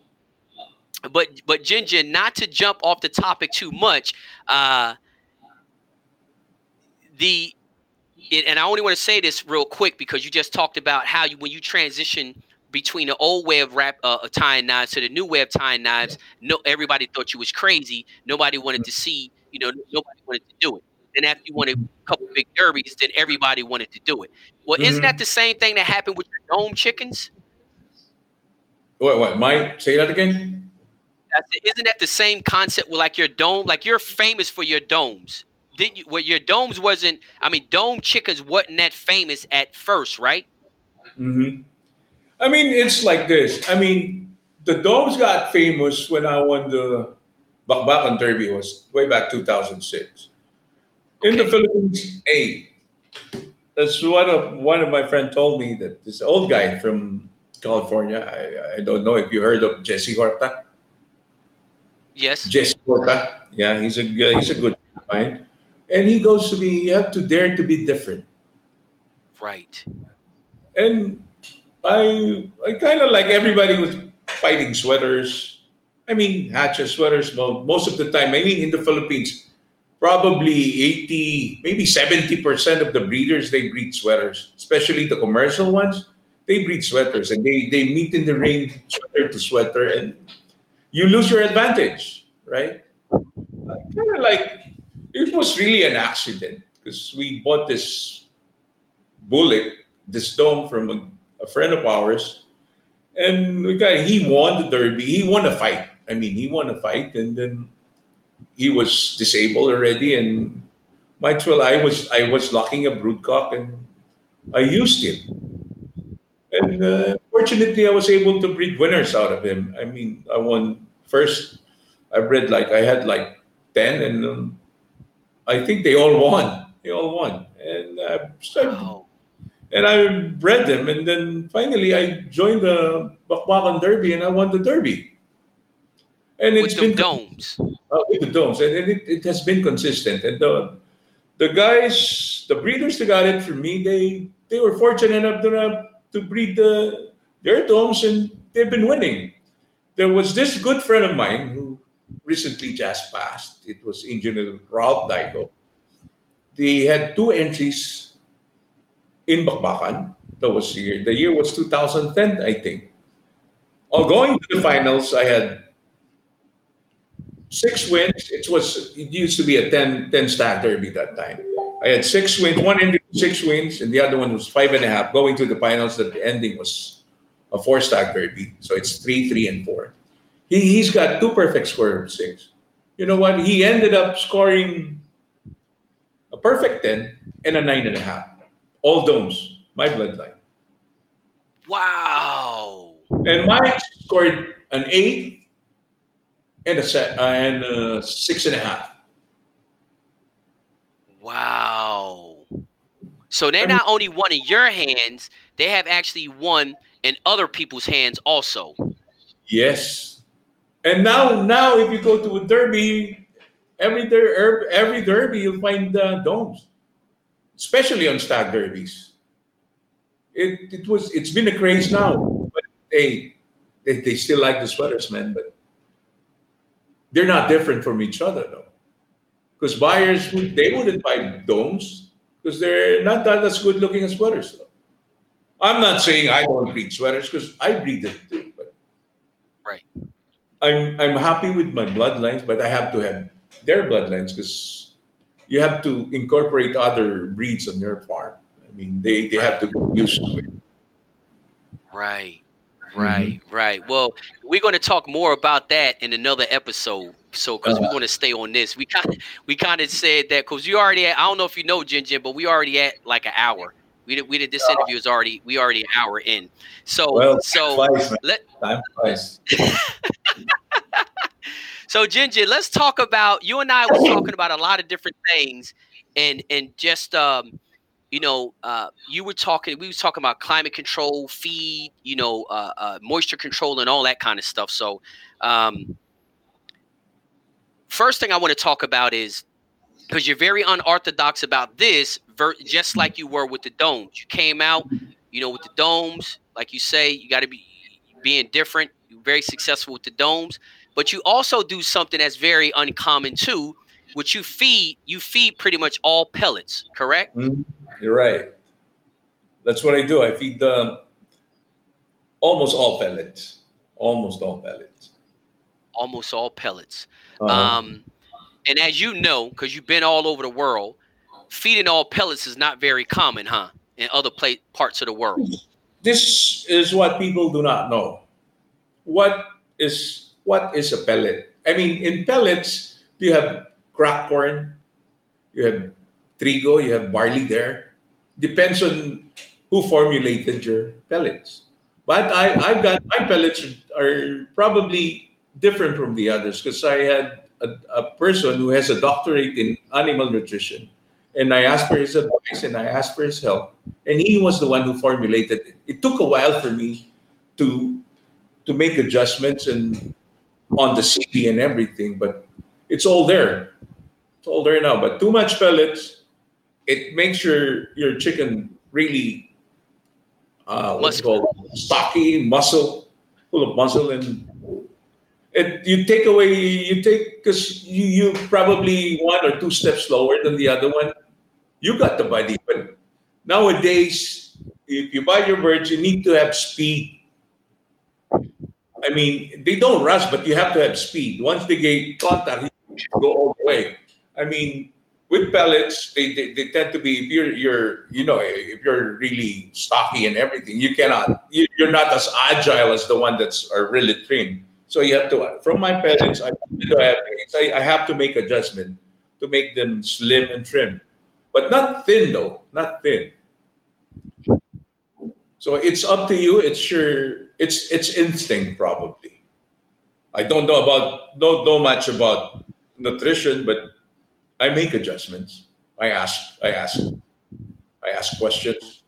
but but Jinjin, not to jump off the topic too much, uh, the and I only want to say this real quick because you just talked about how you when you transition between the old way of rap uh, tying knives to the new way of tying knives, no everybody thought you was crazy. Nobody wanted to see, you know, nobody wanted to do it. Then after you won a couple big derbies, then everybody wanted to do it. Well, mm-hmm. isn't that the same thing that happened with your dome chickens? What? What? Mike, say that again. Isn't that the same concept with like your dome? Like you're famous for your domes. Didn't you? Well, your domes wasn't. I mean, dome chickens wasn't that famous at first, right? Hmm. I mean, it's like this. I mean, the domes got famous when I won the Bakbakan Derby was way back 2006. In the Philippines, A. That's one of one of my friend told me that this old guy from California. I, I don't know if you heard of Jesse Horta. Yes. Jesse Horta. Yeah, he's a he's a good guy. And he goes to be you have to dare to be different. Right. And I I kind of like everybody was fighting sweaters. I mean, hatches sweaters most of the time. I mean, in the Philippines, probably 80, maybe 70% of the breeders, they breed sweaters, especially the commercial ones they breed sweaters and they, they meet in the ring sweater to sweater and you lose your advantage, right? Kind of like it was really an accident because we bought this bullet, this dome from a, a friend of ours, and we got, he won the derby. He won a fight. I mean, he won a fight, and then he was disabled already. And might well I was I was locking a broodcock, and I used him and uh, fortunately, I was able to breed winners out of him. I mean, I won first. I bred like I had like ten, and um, I think they all won. They all won, and uh, started, wow. and I bred them, and then finally I joined the Bakbakan Derby, and I won the Derby. And it's with been domes. Uh, with the domes, and, and it, it has been consistent. And the the guys, the breeders that got it from me, they they were fortunate enough to to breed the, their domes, and they've been winning. There was this good friend of mine who recently just passed. It was Engineer Ralph Daigo. They had two entries in Bakbakan. That was the year. The year was 2010, I think. On going to the finals, I had six wins. It was it used to be a 10, 10 stack derby that time. I had six wins, one ended six wins, and the other one was five and a half, going to the finals. That the ending was a four stack derby. So it's three, three, and four. He, he's got two perfect score of six. You know what? He ended up scoring a perfect 10 and a nine and a half. All domes, my bloodline. Wow. And Mike scored an eight and a set uh, and a six and a half. Wow. So they're not only won in your hands, they have actually won in other people's hands also. Yes. And now, now if you go to a derby, every der- every derby you'll find uh, domes, especially on stag derbies. It, it was it's been a craze now, but hey, they, they still like the sweaters, man. But they're not different from each other, though because buyers they wouldn't buy domes because they're not that as good looking as sweaters. though. I'm not saying I don't breed sweaters because I breed them too, but right. I'm I'm happy with my bloodlines, but I have to have their bloodlines because you have to incorporate other breeds on your farm. I mean, they, they have to get used to it. Right. Right, mm-hmm. right. Well, we're going to talk more about that in another episode. So, because uh, we're going to stay on this, we kind of we kind of said that because you already. At, I don't know if you know Jin Jin, but we already at like an hour. We did. We did. This interview is already. We already an hour in. So, well, so twice, let. Time twice. so, Jin Jin, let's talk about. You and I were talking about a lot of different things, and and just um you know, uh, you were talking, we were talking about climate control, feed, you know, uh, uh, moisture control, and all that kind of stuff. So, um, first thing I want to talk about is because you're very unorthodox about this, ver- just like you were with the domes. You came out, you know, with the domes, like you say, you got to be being different. You're very successful with the domes, but you also do something that's very uncommon too, which you feed. You feed pretty much all pellets, correct? Mm-hmm you're right. That's what I do. I feed the almost all pellets. Almost all pellets. Almost all pellets. Uh-huh. Um, and as you know, because you've been all over the world, feeding all pellets is not very common, huh? In other pla- parts of the world. This is what people do not know. What is what is a pellet? I mean, in pellets, you have cracked corn, you have trigo, you have barley there, depends on who formulated your pellets. But I, I've got my pellets are probably different from the others because I had a, a, person who has a doctorate in animal nutrition. And I asked for his advice and I asked for his help. And he was the one who formulated it. It took a while for me to to make adjustments and on the CD and everything, but it's all there. It's all there now. But too much pellets, it makes your your chicken really uh, what's called stocky, muscle, full of muscle, and it you take away you take because you you probably one or two steps slower than the other one. You got the body, but nowadays if you buy your birds, you need to have speed. I mean, they don't rush, but you have to have speed. Once they get you go all the way. I mean, with pellets, they, they, they, tend to be if you're you're you know if you're really stocky and everything, you cannot you, are not as agile as the one that's are really thin. So you have to uh, from my pellets, I I, I have to make adjustment to make them slim and trim, but not thin though, not thin. So it's up to you. It's your it's it's instinct probably. I don't know about don't know much about nutrition, but I make adjustments. I ask, I ask, I ask questions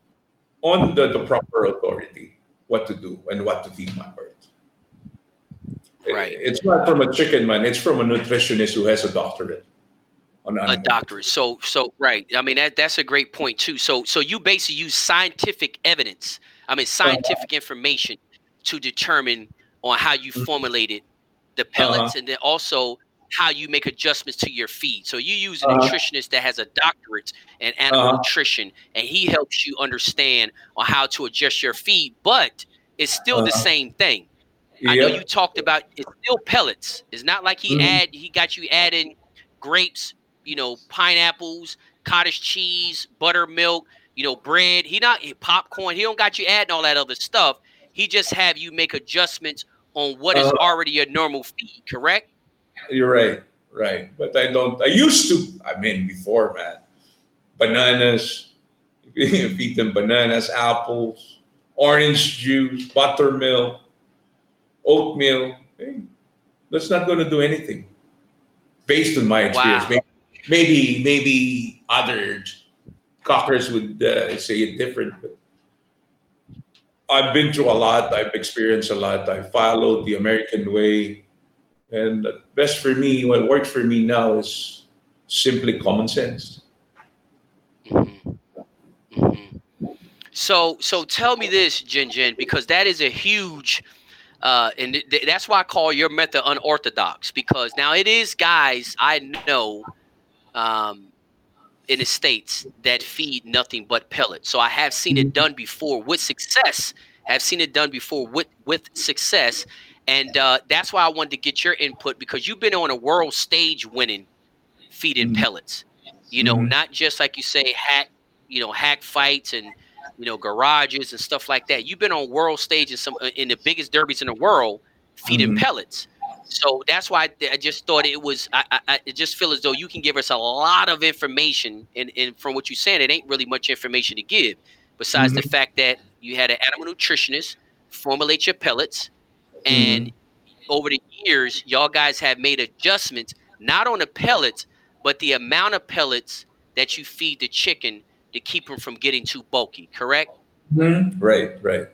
on the, the proper authority, what to do and what to feed my birds. Right. It, it's not from a chicken man. It's from a nutritionist who has a doctorate. On a doctorate. So, so right. I mean, that that's a great point too. So, so you basically use scientific evidence. I mean, scientific uh-huh. information to determine on how you mm-hmm. formulated the pellets, uh-huh. and then also how you make adjustments to your feed. So you use a uh-huh. nutritionist that has a doctorate in animal uh-huh. nutrition, and he helps you understand on how to adjust your feed. But it's still uh-huh. the same thing. Yep. I know you talked about it's still pellets. It's not like he mm-hmm. add he got you adding grapes, you know, pineapples, cottage cheese, buttermilk, you know, bread. He not popcorn. He don't got you adding all that other stuff. He just have you make adjustments on what is uh-huh. already a normal feed. Correct? You're right, right. But I don't. I used to. I mean, before, man, bananas. feed them bananas, apples, orange juice, buttermilk, oatmeal. Hey, that's not going to do anything, based on my experience. Wow. Maybe, maybe, maybe other cockers would uh, say it different, but I've been through a lot. I've experienced a lot. I followed the American way. And best for me, what works for me now is simply common sense. Mm-hmm. Mm-hmm. So, so tell me this, Jin Jin, because that is a huge, uh, and th- that's why I call your method unorthodox. Because now it is guys I know, um, in the states that feed nothing but pellets. So I have seen it done before with success. I have seen it done before with with success, and uh, that's why I wanted to get your input because you've been on a world stage winning feeding mm-hmm. pellets. You know, mm-hmm. not just like you say hack, you know, hack fights and you know garages and stuff like that. You've been on world stages, some uh, in the biggest derbies in the world, feeding mm-hmm. pellets. So that's why I just thought it was. I, I, I, just feel as though you can give us a lot of information, and, and from what you're saying, it ain't really much information to give. Besides mm-hmm. the fact that you had an animal nutritionist formulate your pellets, and mm-hmm. over the years, y'all guys have made adjustments not on the pellets, but the amount of pellets that you feed the chicken to keep them from getting too bulky. Correct? Mm-hmm. Right. Right.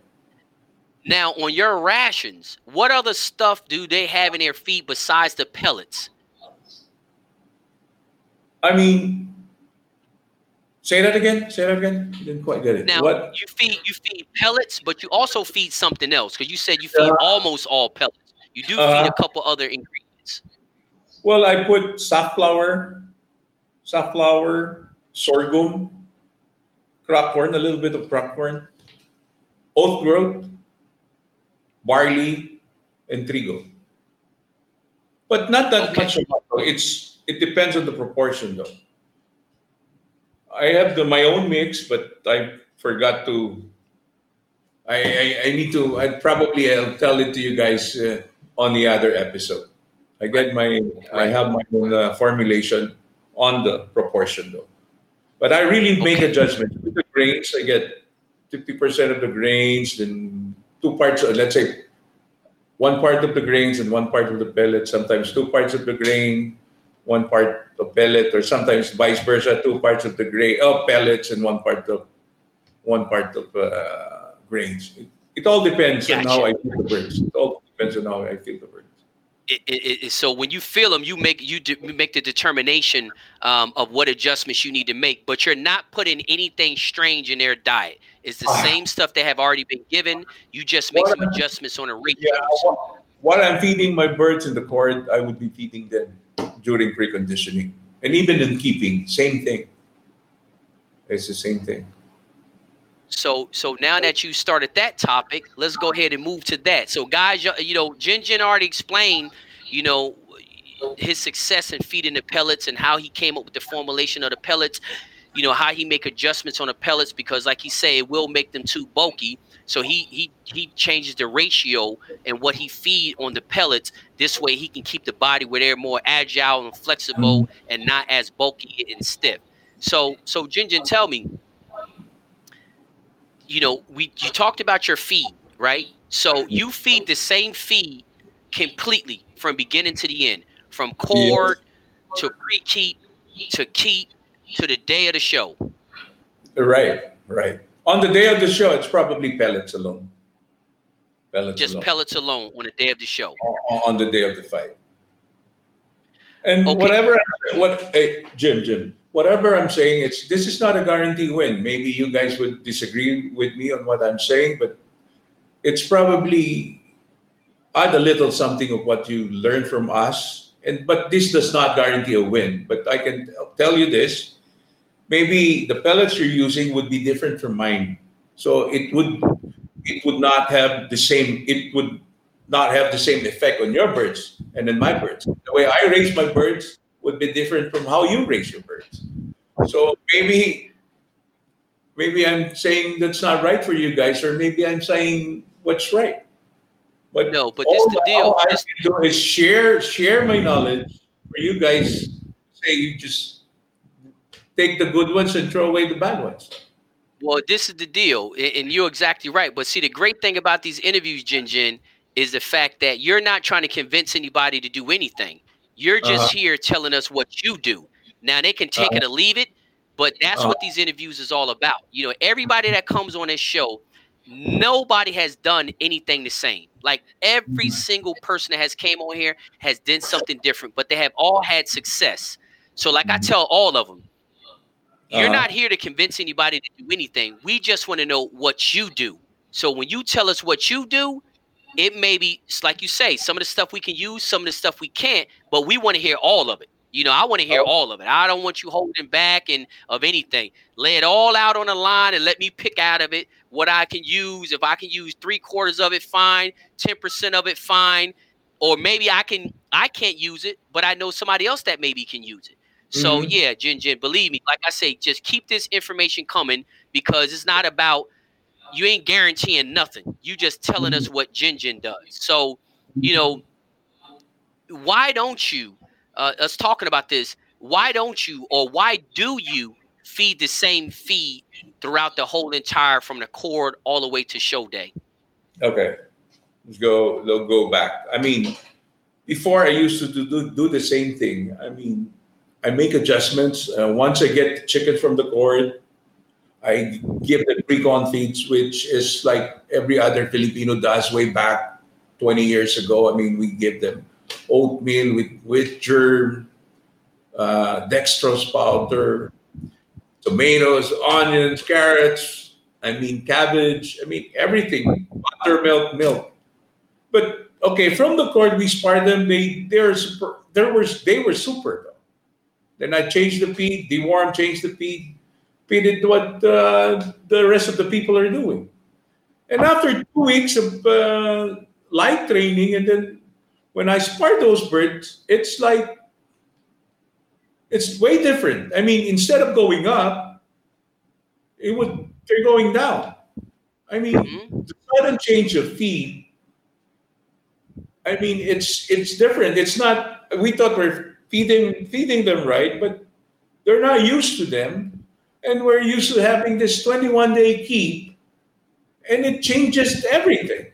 Now, on your rations, what other stuff do they have in their feed besides the pellets? I mean, say that again. Say that again. didn't quite get it. Now, what? you feed you feed pellets, but you also feed something else because you said you feed uh, almost all pellets. You do uh, feed a couple other ingredients. Well, I put safflower, safflower, sorghum, crop corn, a little bit of crop corn, oat groats, barley, and trigo. But not that okay. much. It's it depends on the proportion though. I have the my own mix, but I forgot to. I I, I need to. I probably I'll tell it to you guys uh, on the other episode. I get my I have my own uh, formulation on the proportion though. But I really make okay. a judgment with the grains. I get fifty percent of the grains, then two parts, let's say one part of the grains and one part of the pellet, sometimes two parts of the grain, one part of pellet, or sometimes vice versa, two parts of the grain, of pellets and one part of one part of uh, grains. It, it, all depends gotcha. on how I feel the birds. It all depends on how I feel the birds it, it, so when you feel them, you make you, de- make the determination um, of what adjustments you need to make. But you're not putting anything strange in their diet. It's the uh, same stuff they have already been given. You just make some adjustments on a rate. Yeah, what, what I'm feeding my birds in the cord, I would be feeding them during preconditioning, and even in keeping, same thing. It's the same thing. So so now that you started that topic, let's go ahead and move to that. So guys, you know, Jin Jin already explained, you know, his success in feeding the pellets and how he came up with the formulation of the pellets. You know how he make adjustments on the pellets because, like he say, it will make them too bulky. So he he he changes the ratio and what he feed on the pellets. This way, he can keep the body where they're more agile and flexible mm-hmm. and not as bulky and stiff. So so Jin Jin, tell me, you know, we you talked about your feed, right? So you feed the same feed completely from beginning to the end, from cord to pre-keep to keep to the day of the show. Right, right. On the day of the show, it's probably pellets alone. Pellets Just alone. pellets alone on the day of the show. On the day of the fight. And okay. whatever, what, hey, Jim, Jim, whatever I'm saying, it's this is not a guarantee win. Maybe you guys would disagree with me on what I'm saying, but it's probably add a little something of what you learned from us. And but this does not guarantee a win. But I can tell you this: maybe the pellets you're using would be different from mine. So it would it would not have the same it would not have the same effect on your birds and then my birds. The way I raise my birds would be different from how you raise your birds. So maybe maybe I'm saying that's not right for you guys, or maybe I'm saying what's right. But no, but this the deal. All I can do is share share my knowledge for you guys. Say you just take the good ones and throw away the bad ones. Well, this is the deal, and you're exactly right. But see, the great thing about these interviews, Jin Jin, is the fact that you're not trying to convince anybody to do anything. You're just uh-huh. here telling us what you do. Now they can take uh-huh. it or leave it, but that's uh-huh. what these interviews is all about. You know, everybody that comes on this show, nobody has done anything the same. Like every mm-hmm. single person that has came on here has done something different, but they have all had success. So, like I mm-hmm. tell all of them, you're uh-huh. not here to convince anybody to do anything. We just want to know what you do. So when you tell us what you do, it may be like you say, some of the stuff we can use, some of the stuff we can't, but we want to hear all of it. You know, I want to hear oh. all of it. I don't want you holding back and of anything. Lay it all out on the line and let me pick out of it what I can use. If I can use three quarters of it, fine. Ten percent of it, fine. Or maybe I can I can't use it, but I know somebody else that maybe can use it. So mm-hmm. yeah, Jin Jin, believe me, like I say, just keep this information coming because it's not about you ain't guaranteeing nothing. You just telling us mm-hmm. what Jin Jin does. So, you know, why don't you uh, us talking about this? Why don't you or why do you feed the same feed throughout the whole entire from the cord all the way to show day? Okay, let's go. Let's go back. I mean, before I used to do, do, do the same thing. I mean, I make adjustments. Uh, once I get the chicken from the cord, I give the pre-con feeds, which is like every other Filipino does way back 20 years ago. I mean, we give them oatmeal with, with germ, uh, dextrose powder, tomatoes, onions, carrots, I mean, cabbage, I mean, everything, buttermilk, milk. But okay, from the cord, we spar them. They they're super, there was they were super though. Then I changed the feed, deworm, changed the feed, feed it what uh, the rest of the people are doing. And after two weeks of uh, light training, and then when I spar those birds, it's like it's way different. I mean, instead of going up, it would they're going down. I mean, mm-hmm. the sudden change of feed. I mean, it's it's different. It's not. We thought we're feeding feeding them right, but they're not used to them, and we're used to having this 21 day keep, and it changes everything.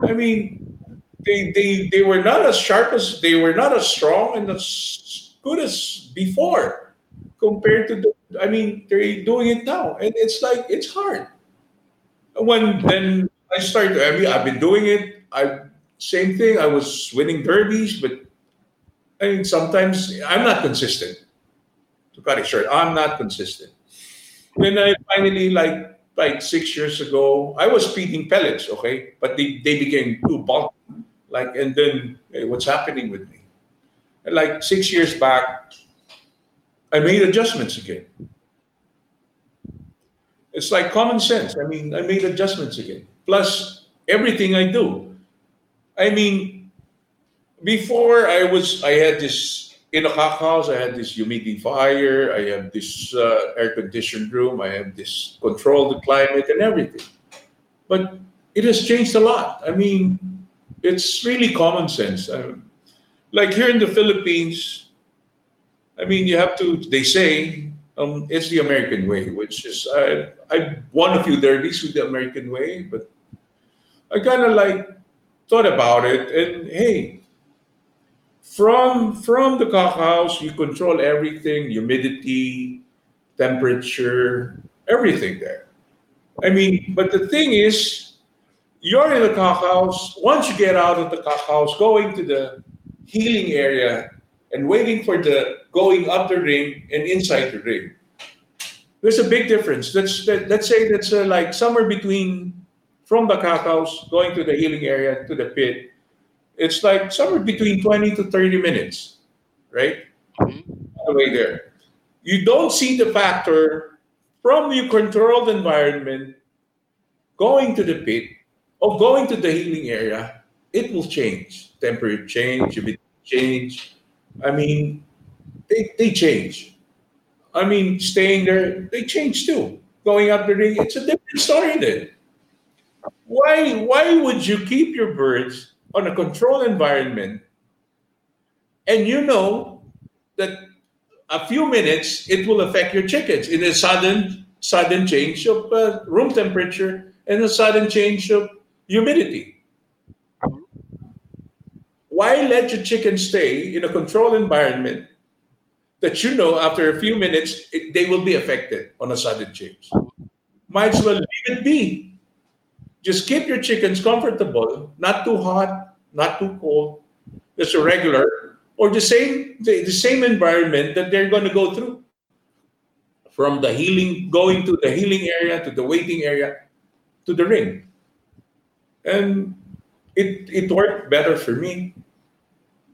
I mean, they they they were not as sharp as they were not as strong and as good as before compared to the I mean they're doing it now and it's like it's hard. When then I started I mean I've been doing it. I same thing. I was winning derbies, but I mean sometimes I'm not consistent. To cut it short, I'm not consistent. When I finally like like six years ago, I was feeding pellets, okay, but they, they became too bulky. Like, and then hey, what's happening with me? And like six years back, I made adjustments again. It's like common sense. I mean, I made adjustments again. Plus everything I do. I mean, before I was, I had this in a house. I had this humidifier. I have this uh, air conditioned room. I have this control the climate and everything. But it has changed a lot. I mean, it's really common sense. Um, like here in the Philippines, I mean, you have to. They say um, it's the American way, which is I I won a few derbies with the American way, but I kind of like thought about it, and hey, from from the cockhouse, you control everything: humidity, temperature, everything there. I mean, but the thing is, you're in the cockhouse. Once you get out of the cockhouse, going to the heeling area and waiting for the going up the ring and inside the ring. There's a big difference. Let's let, let's say that's uh, like somewhere between from the cockhouse going to the heeling area to the pit. It's like somewhere between 20 to 30 minutes, right? Mm-hmm. the way there. You don't see the factor from your controlled environment going to the pit or going to the heeling area, it will change. Temperature change, humidity change. I mean, they, they change. I mean, staying there, they change too. Going up the ring, it's a different story then. Why, why would you keep your birds on a controlled environment and you know that a few minutes it will affect your chickens in a sudden sudden change of uh, room temperature and a sudden change of humidity. Why let your chicken stay in a controlled environment that you know after a few minutes it, they will be affected on a sudden change? Might as well leave it be. Just keep your chickens comfortable, not too hot, not too cold, just a regular or the same the, the same environment that they're going to go through from the heeling going to the heeling area to the waiting area to the ring and it it worked better for me.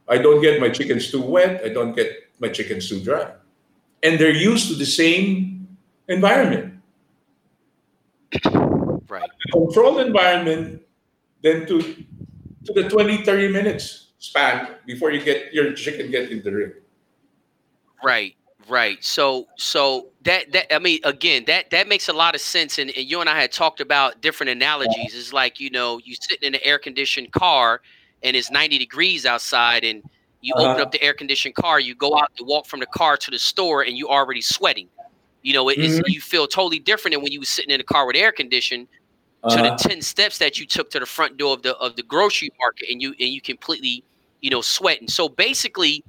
I don't get my chickens too wet. I don't get my chickens too dry, and they're used to the same environment. Right. Controlled environment, then to to the 20, 30 minutes span before you get your chicken get in the ring. Right. Right. So so that that I mean again that that makes a lot of sense and, and you and I had talked about different analogies. It's like, you know, you sitting in an air conditioned car and it's 90 degrees outside and you uh-huh. open up the air conditioned car, you go out to walk from the car to the store and you already sweating. You know, it, mm-hmm. you feel totally different than when you were sitting in a car with air conditioning uh-huh. to the uh-huh. 10 steps that you took to the front door of the of the grocery market and you and you completely, you know, sweating. So basically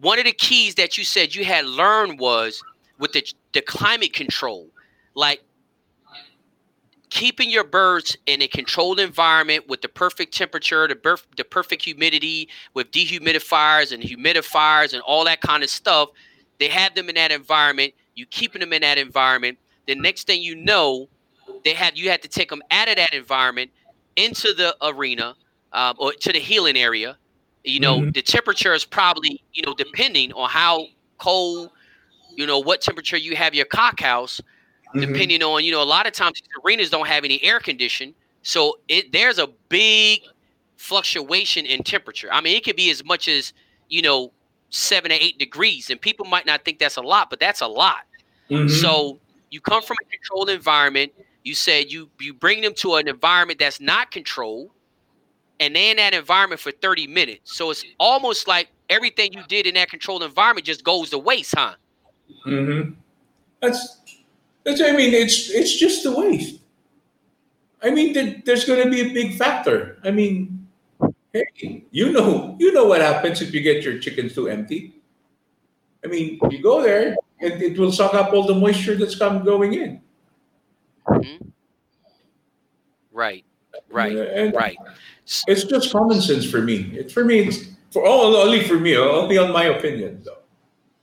one of the keys that you said you had learned was with the, the climate control, like keeping your birds in a controlled environment with the perfect temperature, the, berf- the perfect humidity, with dehumidifiers and humidifiers and all that kind of stuff. They have them in that environment. You keeping them in that environment. The next thing you know, they had you had to take them out of that environment into the arena um, or to the heeling area you know, mm-hmm. the temperature is probably, you know, depending on how cold, you know, what temperature you have your cock house, mm-hmm. depending on, you know, a lot of times arenas don't have any air condition. So it there's a big fluctuation in temperature. I mean, it could be as much as, you know, seven or eight degrees. And people might not think that's a lot, but that's a lot. Mm-hmm. So you come from a controlled environment. You said you you bring them to an environment that's not controlled and they're in that environment for 30 minutes. So it's almost like everything you did in that controlled environment just goes to waste, huh? Mm-hmm. That's that's I mean, it's it's just a waste. I mean, there's going to be a big factor. I mean, hey, you know, you know what happens if you get your chickens too empty. I mean, you go there and it will suck up all the moisture that's come going in. Mm-hmm. Right, right, and, right. It's just common sense for me. It's for me. It's for all only for me. Only on my opinion, though.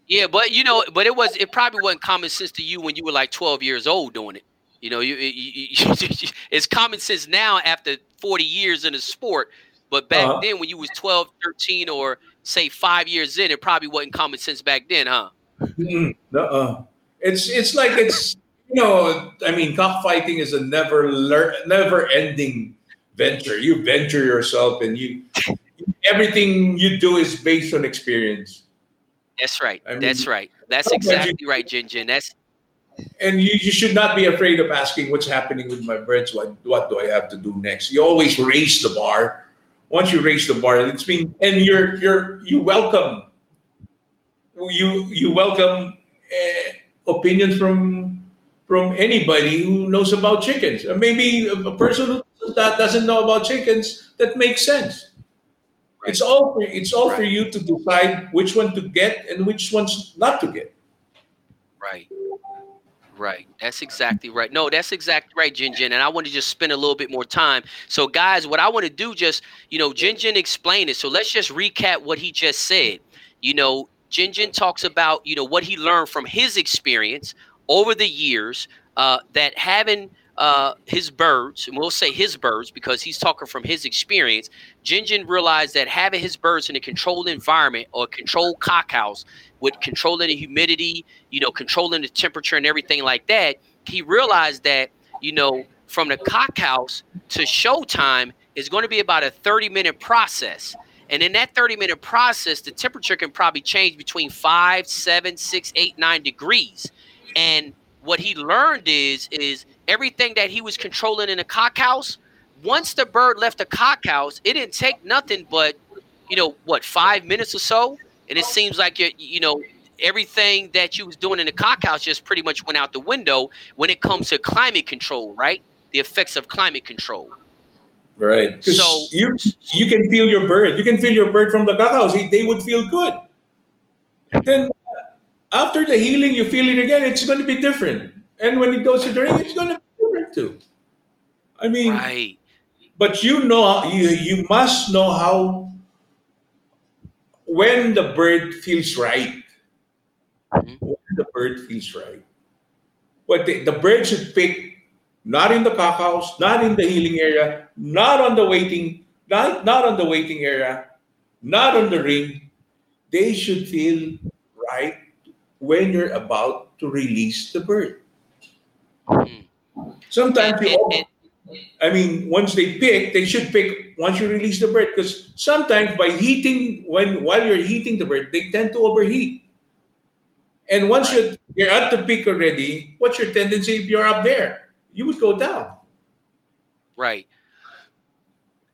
Yeah, but you know, but it was it probably wasn't common sense to you when you were like 12 years old doing it. You know, you, you, you it's common sense now after 40 years in the sport, but back uh-huh. then when you was 12, 13 or say 5 years in, it probably wasn't common sense back then, huh? Mm-hmm. Uh-uh. It's it's like it's you know, I mean, cockfighting is a never lear- never ending venture. You venture yourself, and you everything you do is based on experience. That's right. I mean, That's right. That's exactly you, right, Jin That's and you, you should not be afraid of asking what's happening with my birds. What what do I have to do next? You always raise the bar. Once you raise the bar, it's been and you're you're you welcome you you welcome uh, opinions from from anybody who knows about chickens. Maybe a person who that doesn't know about chickens, that makes sense. Right. It's all for, it's all right. for you to decide which one to get and which ones not to get. Right. Right. That's exactly right. No, that's exactly right, Jinjin. And I want to just spend a little bit more time. So, guys, what I want to do just, you know, Jinjin explained it. So let's just recap what he just said. You know, Jinjin talks about, you know, what he learned from his experience over the years uh, that having – uh, his birds, and we'll say his birds because he's talking from his experience. Jinjin realized that having his birds in a controlled environment or a controlled cockhouse with controlling the humidity, you know, controlling the temperature and everything like that, he realized that, you know, from the cockhouse to showtime is going to be about a 30 minute process. And in that 30 minute process, the temperature can probably change between five, seven, six, eight, nine degrees. And what he learned is, is everything that he was controlling in the cockhouse, once the bird left the cockhouse, it didn't take nothing but, you know, what, five minutes or so? And it seems like, you you know, everything that you was doing in the cockhouse just pretty much went out the window when it comes to climate control, right? The effects of climate control. Right. So you you can feel your bird. You can feel your bird from the cockhouse. They would feel good. Then after the heeling, you feel it again. It's going to be different. And when it goes to the ring, it's going to be different too. I mean, right. But you know, you you must know how when the bird feels right. Mm-hmm. When the bird feels right. But the, the bird should pick not in the cockhouse, not in the heeling area, not on the waiting, not, not on the waiting area, not on the ring. They should feel right when you're about to release the bird. Mm. Sometimes you, I mean, once they pick, they should pick once you release the bird because sometimes by heating when while you're heating the bird, they tend to overheat. And once you're, you're at the peak already, what's your tendency if you're up there? You would go down. Right.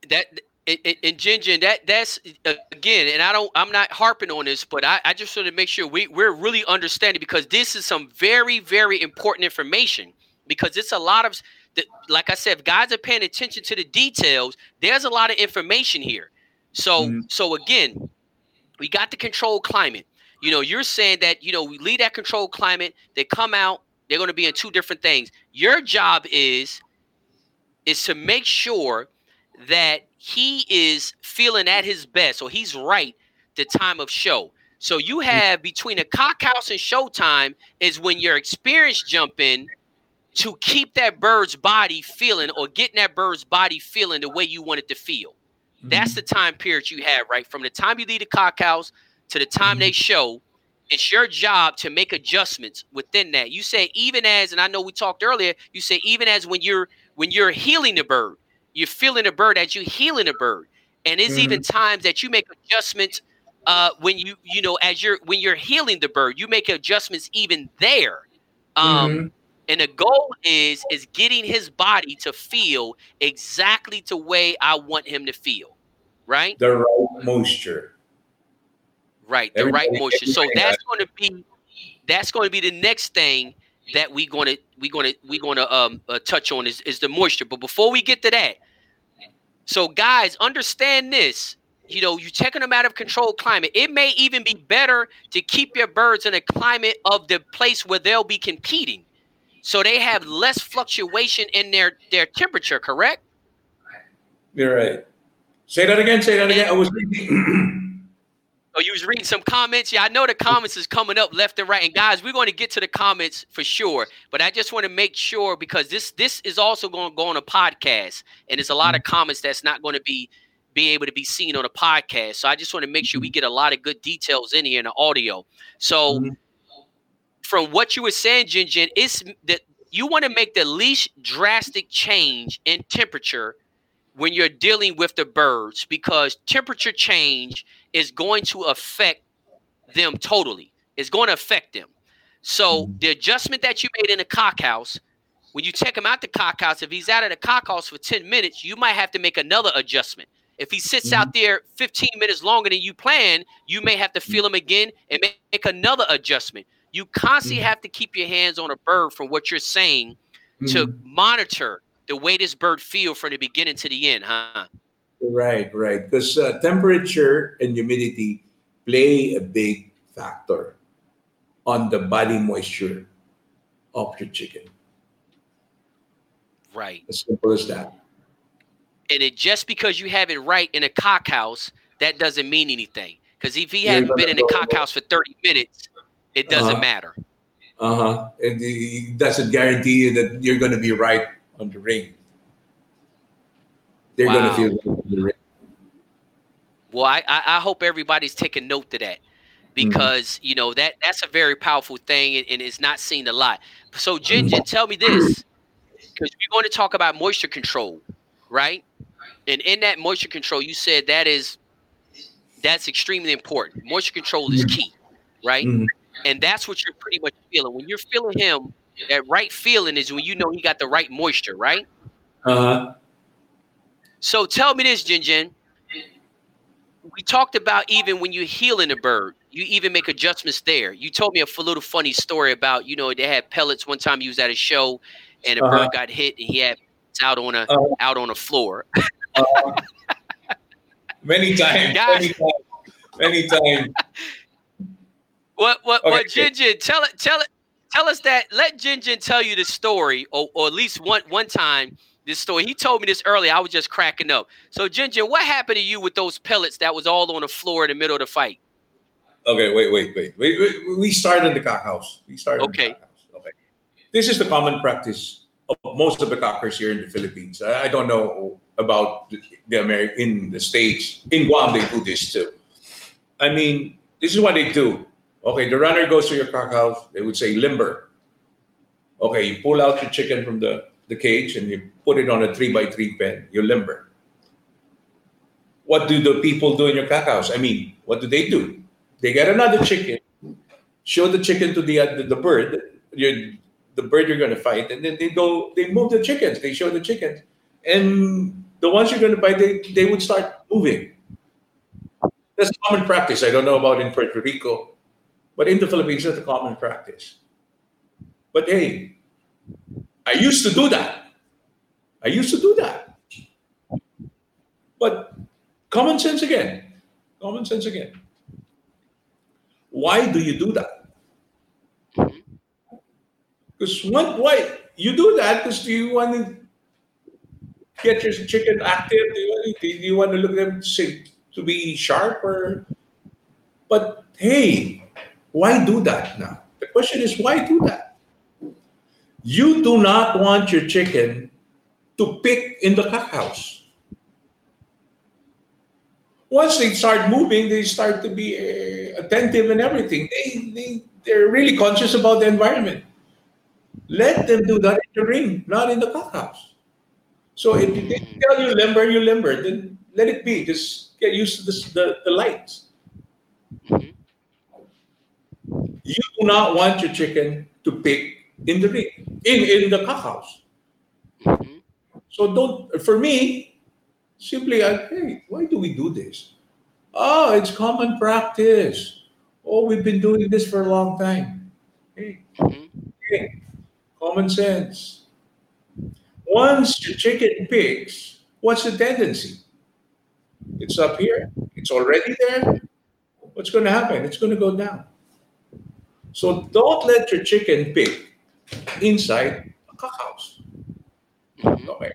That and, and Jin that that's again, and I don't, I'm not harping on this, but I, I just want to make sure we we're really understanding because this is some very very important information because it's a lot of the, like I said, if guys are paying attention to the details, there's a lot of information here. So, mm-hmm. so again, we got the controlled climate. You know, you're saying that you know we leave that controlled climate. They come out. They're going to be in two different things. Your job is is to make sure that he is feeling at his best, or he's right the time of show. So you mm-hmm. have between a cockhouse and showtime is when your experience jump in to keep that bird's body feeling or getting that bird's body feeling the way you want it to feel. Mm-hmm. That's the time period you have, right? From the time you leave the cockhouse to the time mm-hmm. they show, it's your job to make adjustments within that. You say even as, and I know we talked earlier, you say even as when you're when you're heeling the bird, you're feeling a bird as you're heeling a bird. And it's mm-hmm. even times that you make adjustments uh, when you you know as you're when you're heeling the bird, you make adjustments even there. Um, mm-hmm and the goal is is getting his body to feel exactly the way I want him to feel. Right? The right moisture. Right, the right moisture. So that's going to be that's going to be the next thing that we're going to we're going to we're going to um uh, touch on is is the moisture. But before we get to that, so guys, understand this. You know, you're taking them out of controlled climate. It may even be better to keep your birds in a climate of the place where they'll be competing so they have less fluctuation in their their temperature, correct? You're right. Say that again. Say that again. I was oh, you was reading some comments. Yeah, I know the comments is coming up left and right. And guys, we're going to get to the comments for sure. But I just want to make sure because this this is also going to go on a podcast, and there's a lot of mm-hmm. comments that's not going to be be able to be seen on a podcast. So I just want to make sure we mm-hmm. get a lot of good details in here in the audio. So. Mm-hmm from what you were saying, Jinjin, it's that you want to make the least drastic change in temperature when you're dealing with the birds because temperature change is going to affect them totally. It's going to affect them. So mm-hmm. the adjustment that you made in the cockhouse, when you take him out the cockhouse, if he's out of the cockhouse for 10 minutes, you might have to make another adjustment. If he sits mm-hmm. out there 15 minutes longer than you plan, you may have to feel him again and make another adjustment. You constantly mm-hmm. have to keep your hands on a bird from what you're saying mm-hmm. to monitor the way this bird feel from the beginning to the end, huh? Right, right. Because uh, temperature and humidity play a big factor on the body moisture of your chicken. Right. As simple as that. And it just because you have it right in a cock house, that doesn't mean anything. Because if he hadn't been in a cock house for 30 minutes, it doesn't uh-huh. matter. Uh huh. It, doesn't guarantee you that you're going to be right on the ring. They're wow. going to feel ring. Well, I, I hope everybody's taking note to that because mm-hmm. you know that that's a very powerful thing and, it's not seen a lot. So, Jinjin, tell me this because we're going to talk about moisture control, right? And in that moisture control, you said that is that's extremely important. Moisture control is key, right? Mm-hmm. And that's what you're pretty much feeling. When you're feeling him, that right feeling is when you know he got the right moisture, right? Uh-huh. So tell me this, Jinjin. We talked about even when you're heeling a bird, you even make adjustments there. You told me a little funny story about, you know, they had pellets one time he was at a show and a uh-huh. bird got hit and he had out on a uh-huh. out on a floor. uh, many times, many times, many times. What what okay. what Jinjin, tell it tell it tell us that let Jinjin tell you the story or, or at least one one time this story. He told me this earlier. I was just cracking up. So Jin, what happened to you with those pellets that was all on the floor in the middle of the fight? Okay, wait, wait, wait. We, we started in the cock house. We started okay. in the cock house. Okay. This is the common practice of most of the cockers here in the Philippines. I, I don't know about the, the American in the States. In Guam, they do this too. I mean, this is what they do. Okay, the runner goes to your cock house. They would say limber. Okay, you pull out your chicken from the, the cage and you put it on a three by three pen, You're limber. What do the people do in your cock house? I mean, what do they do? They get another chicken, show the chicken to the uh, the, bird, you the bird you're going to fight, and then they go, they move the chickens, they show the chickens, and the ones you're going to fight, they, they would start moving. That's common practice. I don't know about in Puerto Rico, but in the Philippines, that's a common practice. But hey, I used to do that. I used to do that. But common sense again. Common sense again. Why do you do that? Because one, why you do that? Because you want to get your chicken active? Do you, want- do you want to look at them say, to be sharp or? But hey, why do that now? The question is why do that? You do not want your chicken to pick in the cock house. Once they start moving, they start to be uh, attentive and everything. They, they, they're really conscious about the environment. Let them do that in the ring, not in the cock house. So if they tell you limber, you limber, then let it be. Just get used to this, the, the lights. Mhm. You do not want your chicken to pick in the ring, in, in the cock house. Mhm. So don't, for me, simply, I, hey, why do we do this? Oh, it's common practice. Oh, we've been doing this for a long time. Hey, Mhm. hey, common sense. Once your chicken picks, what's the tendency? It's up here. It's already there. What's going to happen? It's going to go down. So don't let your chicken pick inside a cock house. Mhm. Okay.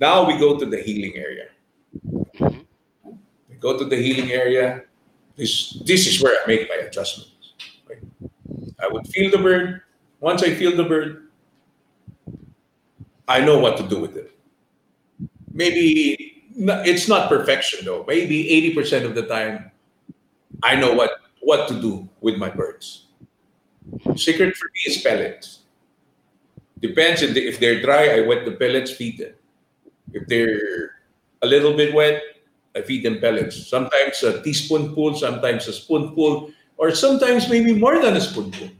Now we go to the heeling area. Mhm. We go to the heeling area. This this is where I make my adjustments. I would feel the bird. Once I feel the bird, I know what to do with it. Maybe it's not perfection though. Maybe eighty percent of the time, I know what what to do with my birds. Secret for me is pellets. Depends if, they, if they're dry, I wet the pellets, feed them. If they're a little bit wet, I feed them pellets. Sometimes a teaspoonful, sometimes a spoonful, or sometimes maybe more than a spoonful.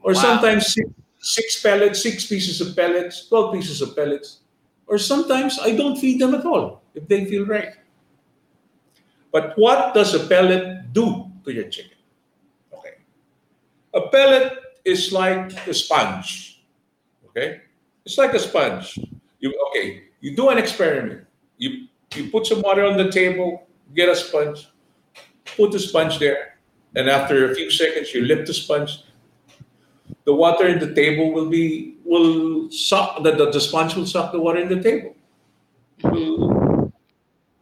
Or Wow. sometimes six, six pellets, six pieces of pellets, 12 pieces of pellets. Or sometimes I don't feed them at all if they feel right. But what does a pellet do to your chicken? A pellet is like a sponge. Okay? It's like a sponge. You okay, you do an experiment. You you put some water on the table, get a sponge, put the sponge there, and after a few seconds you lift the sponge. The water in the table will be will suck the, the, the sponge will suck the water in the table.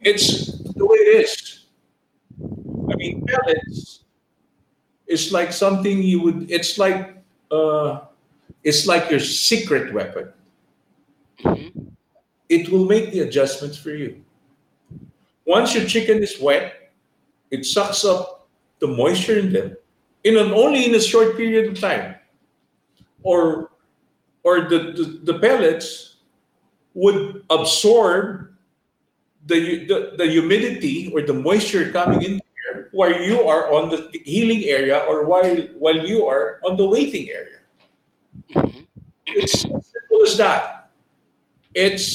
It's the way it is. I mean, pellets is like something you would. It's like uh, it's like your secret weapon. Mhm. It will make the adjustments for you. Once your chicken is wet, it sucks up the moisture in them in an only in a short period of time. Or or the, the, the pellets would absorb the, the, the humidity or the moisture coming in while you are on the heeling area or while while you are on the waiting area. Mhm. It's as simple as that. It's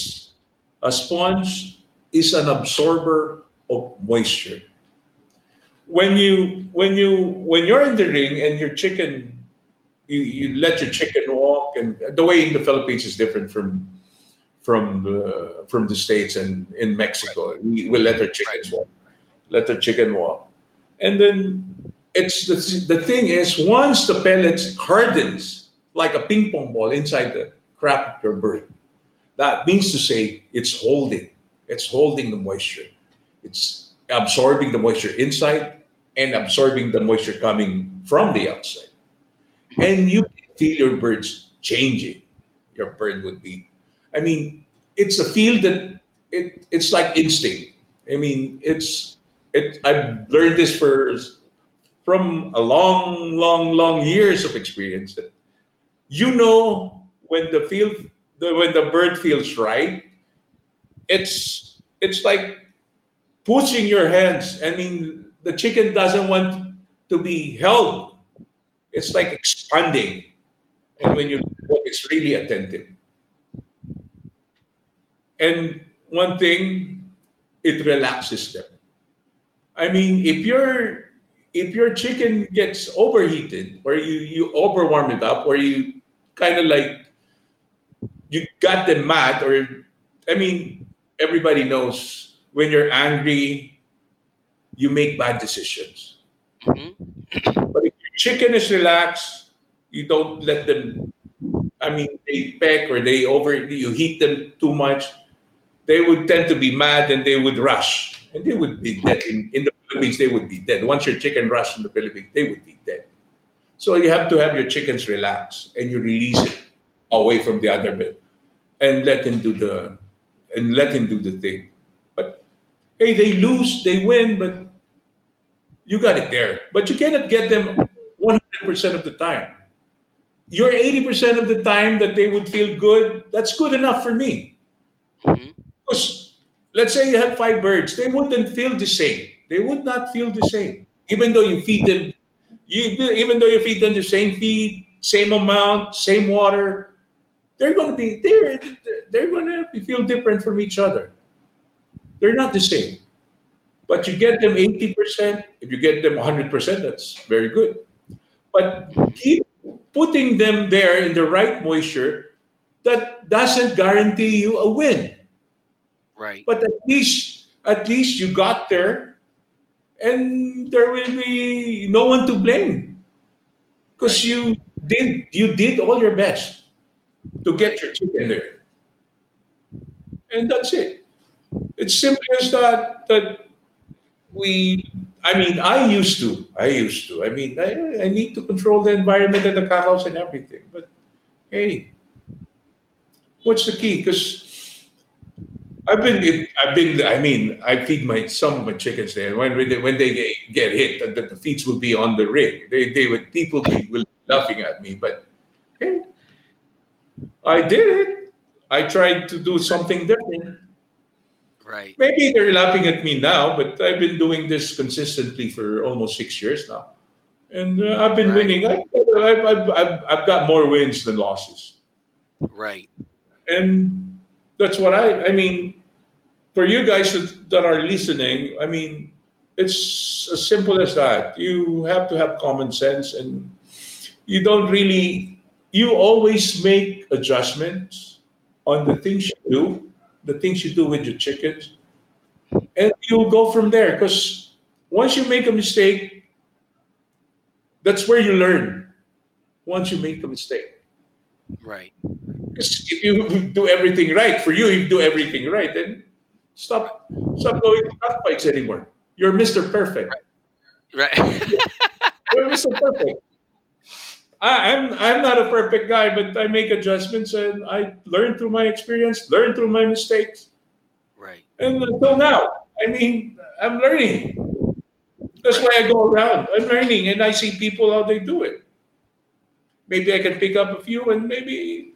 a sponge is an absorber of moisture. When you when you when you're in the ring and your chicken you, you let your chicken walk and the way in the Philippines is different from from the from the states and in Mexico. We, we let our chickens walk. Let the chicken walk. And then it's the, the thing is once the pellets hardens like a ping pong ball inside the crap of your bird, that means to say it's holding. It's holding the moisture. It's absorbing the moisture inside and absorbing the moisture coming from the outside. And you feel your birds changing. Your bird would be. I mean, it's a feel that it, it's like instinct. I mean, it's it. I've learned this for from a long, long, long years of experience you know when the field the, when the bird feels right, it's it's like pushing your hands. I mean, the chicken doesn't want to be held. It's like expanding. And when you it's really attentive. And one thing, it relaxes them. I mean, if your if your chicken gets overheated or you you overwarm it up or you kind of like you got them mad or I mean, everybody knows when you're angry, you make bad decisions. Mm-hmm. But if your chicken is relaxed, you don't let them. I mean, they peck or they over. You heat them too much. They would tend to be mad and they would rush, and they would be dead. In, in the Philippines, they would be dead. Once your chicken rushed in the Philippines, they would be dead. So you have to have your chickens relax and you release it away from the other bit and let him do the and let him do the thing. But hey, they lose, they win, but you got it there. But you cannot get them 100% of the time. Your 80% of the time that they would feel good, that's good enough for me. Mm-hmm. Because let's say you have five birds, they wouldn't feel the same. They would not feel the same. Even though you feed them, you, even though you feed them the same feed, same amount, same water, they're going to be they're they're going to feel different from each other. They're not the same. But you get them 80%, if you get them 100%, that's very good. But keep putting them there in the right moisture, that doesn't guarantee you a win. Right. But at least at least you got there and there will be no one to blame. Because you did you did all your best to get your chicken there. And that's it. It's simple as that that we I mean I used to. I used to. I mean I, I need to control the environment and the cows and everything. But hey, what's the key? Because I've been, I've been. I mean, I feed my some of my chickens there. When when they, when they get, get hit, the, the feeds will be on the ring. They they would people be will laughing at me, but hey, I did it. I tried to do something different. Right. Maybe they're laughing at me now, but I've been doing this consistently for almost six years now. And uh, I've been right. winning. I, I've, I've, I've, I've got more wins than losses. Right. And that's what I, I mean, for you guys that, are listening, I mean, it's as simple as that. You have to have common sense and you don't really you always make adjustments on the things you do, the things you do with your chickens, and you'll go from there. Because once you make a mistake, that's where you learn. Once you make a mistake, right? If you do everything right, for you, you do everything right, then stop, stop going to fights anymore. You're Mr. Perfect. Right. right. You're Mr. Perfect. I, am I'm, I'm not a perfect guy, but I make adjustments and I learn through my experience, learn through my mistakes. Right. And until now, I mean, I'm learning. That's why I go around. I'm learning, and I see people how they do it. Maybe I can pick up a few, and maybe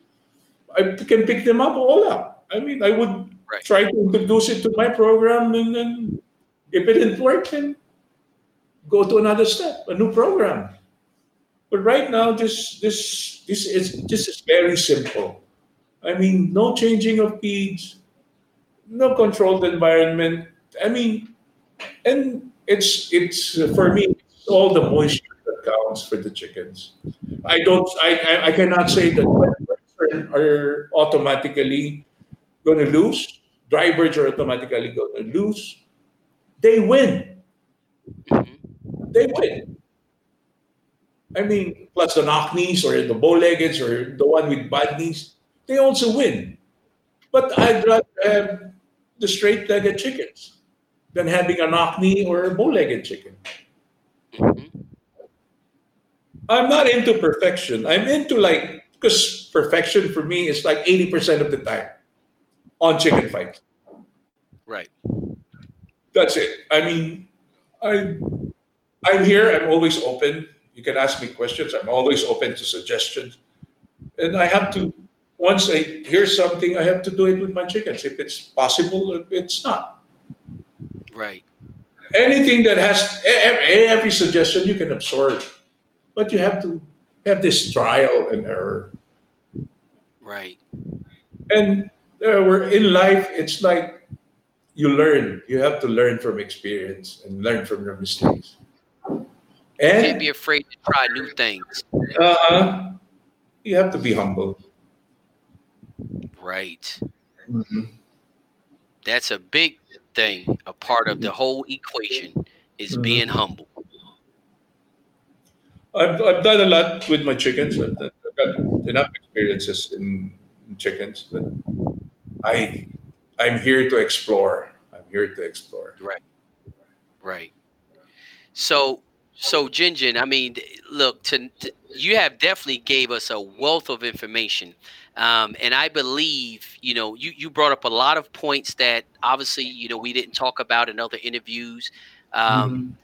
I can pick them up all up. I mean, I would right. try to introduce it to my program, and then if it didn't work, then go to another step, a new program. But right now, this this this is this is very simple. I mean, no changing of feeds, no controlled environment. I mean, and it's it's for me it's all the moisture that counts for the chickens. I don't I I, I cannot say that birds are automatically going to lose. Dry birds are automatically going to lose. They win. They win. I mean, plus the knock knees or the bow-leggeds or the one with bad knees, they also win. But I'd rather have the straight-legged chickens than having a knock knee or a bow-legged chicken. Mm-hmm. I'm not into perfection. I'm into like because perfection for me is like 80% of the time on chicken fights. Right. That's it. I mean, I I'm here. I'm always open. You can ask me questions. I'm always open to suggestions. And I have to once I hear something, I have to do it with my chickens. If it's possible, if it's not. Right. Anything that has every, every suggestion you can absorb, but you have to have this trial and error. Right. And uh, we're in life. It's like you learn. You have to learn from experience and learn from your mistakes. Can't And be afraid to try new things. uh, you have to be humble. Right. That's a big thing. A part of the whole equation is Mhm. being humble. I've, I've done a lot with my chickens. I've, I've got enough experiences in, in chickens, but I I'm here to explore. I'm here to explore. Right. Right. So, so Jinjin, I mean, look, to, to you have definitely gave us a wealth of information, um, and I believe you know you you brought up a lot of points that obviously you know we didn't talk about in other interviews. Um,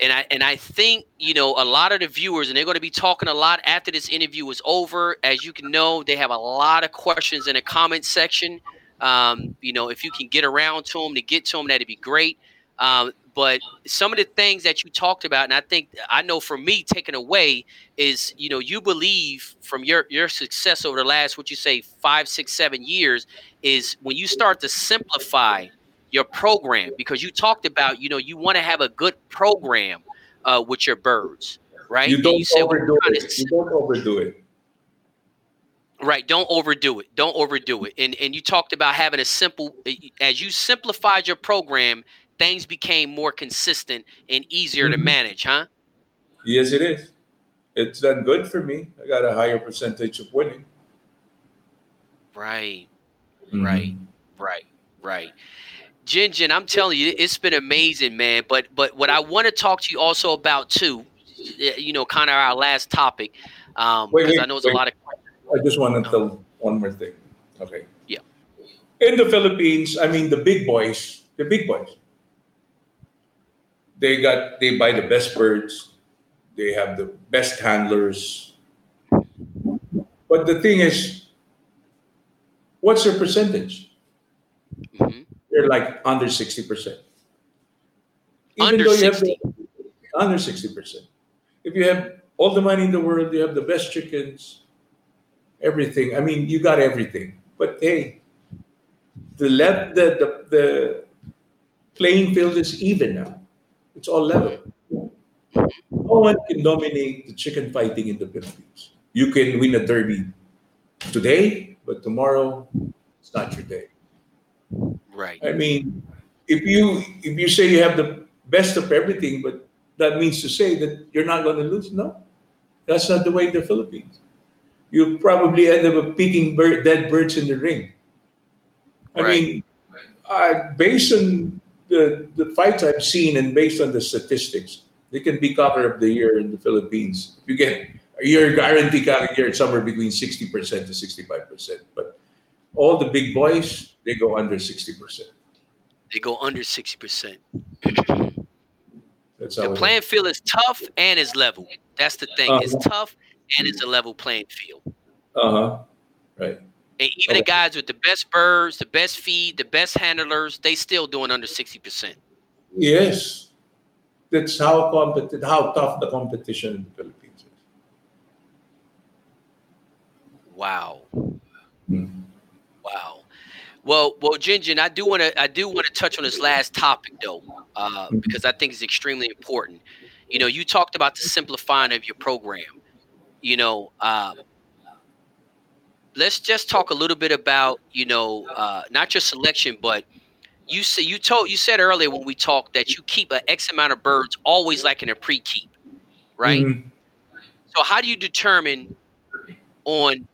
and I and I think you know a lot of the viewers, and they're going to be talking a lot after this interview is over. As you can know, they have a lot of questions in the comment section. Um, you know, if you can get around to them to get to them, that'd be great. Um, but some of the things that you talked about, and I think I know for me, taken away is you know you believe from your your success over the last what you say five, six, seven years is when you start to simplify your program because you talked about you know you want to have a good program uh, with your birds, right? You don't said we're overdo to it. You don't overdo it. Right. Don't overdo it. Don't overdo it. And and you talked about having a simple as you simplified your program, things became more consistent and easier to Mhm. manage, huh? Yes, it is. It's done good for me. I got a higher percentage of winning. Right. Right. Right. Right. Jinjin, I'm telling you, it's been amazing, man. But but what I want to talk to you also about too, you know, kind of our last topic, um, Wait, wait, I know it's a lot of I just want to tell one more thing. Okay. Yeah. In the Philippines, I mean the big boys, the big boys. They got they buy the best birds. They have the best handlers. But the thing is, what's their percentage? They're like under 60%. Under though you have 60. the- under 60%. If you have all the money in the world, you have the best chickens, everything. I mean, you got everything. But hey, the left the, the the playing field is even now. It's all level. No one can dominate the chicken fighting in the Philippines. You can win a derby today, but tomorrow it's not your day. Right. I mean, if you if you say you have the best of everything, but that means to say that you're not going to lose. No, that's not the way in the Philippines. You'll probably end up picking bird, dead birds in the ring. I Right. mean, uh, based on the the fights I've seen and based on the statistics, they can be cover of the year in the Philippines. You get you're guaranteed cover year somewhere between sixty percent to sixty five percent, but all the big boys they go under sixty percent. They go under 60%. That's The how it is. playing field is tough and is level. That's the thing. It's Uh-huh. tough and it's a level playing field. Uh huh. Right. And even the guys with the best birds, the best feed, the best handlers, they still doing under 60%. Yes. That's how compet- how tough the competition in the Philippines is. Wow. Mm. Wow. Well, well, Jinjin, I do want to I do want to touch on this last topic though, uh, Mhm. because I think it's extremely important. You know, you talked about the simplifying of your program. You know, uh, let's just talk a little bit about you know uh, not your selection, but you say you told you said earlier when we talked that you keep an X amount of birds always like in a pre-keep, right? Mhm. So how do you determine on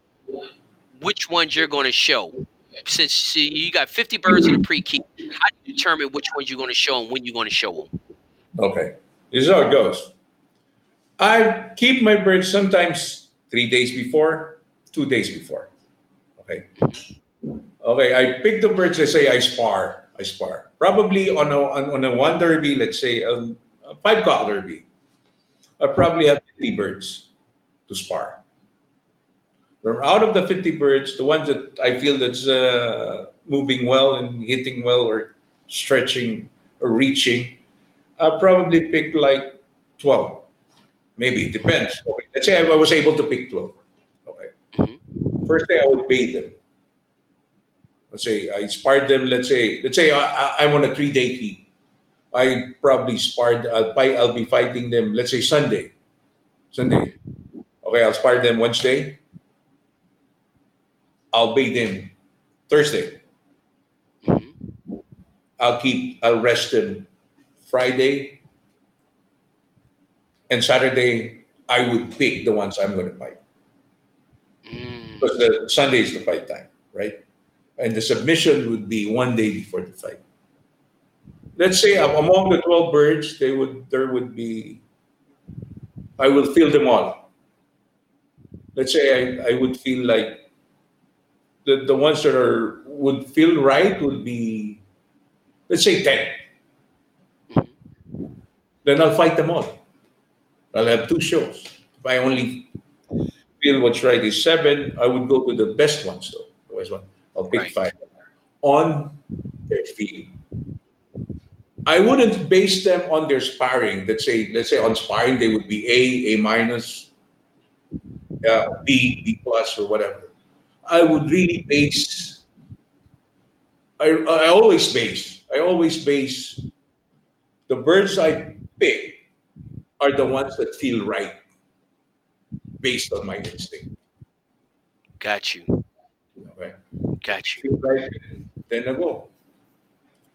which ones you're going to show? Since you got 50 birds in a pre-keep, how do you determine which ones you're going to show and when you're going to show them? Okay. This is how it goes. I keep my birds sometimes three days before, two days before. Okay. Okay. I pick the birds. I say I spar. I spar. Probably on a on, a one derby, let's say a, a five cock derby. I probably have 50 birds to spar. Out of the 50 birds, the ones that I feel that's uh, moving well and hitting well or stretching or reaching, I'll probably pick like 12. Maybe, it depends. Okay. Let's say I was able to pick 12. Okay. Mhm. First day I would pay them. Let's say I sparred them, let's say, let's say I, I, I'm on a three day keep. I probably sparred, I'll, I'll be fighting them, let's say Sunday. Sunday. Okay, I'll spar them Wednesday. I'll pay them Thursday. Mhm. I'll keep, I'll rest them Friday. And Saturday, I would pick the ones I'm going to fight. Mm. Because the Sunday is the fight time, right? And the submission would be one day before the fight. Let's say among the 12 birds, they would there would be I will feel them all. Let's say I, I would feel like the, the ones that are would feel right would be let's say 10. Then I'll fight them all. I'll have two shows. If I only feel what's right is seven, I would go to the best ones though. The best one. I'll pick Right. five on their feeling. I wouldn't base them on their sparring. Let's say, let's say on sparring they would be A, A minus, uh, B, B plus, or whatever. I would really base. I, I always base. I always base. The birds I pick are the ones that feel right, based on my instinct. Got you. Okay, Got you. right, then I go.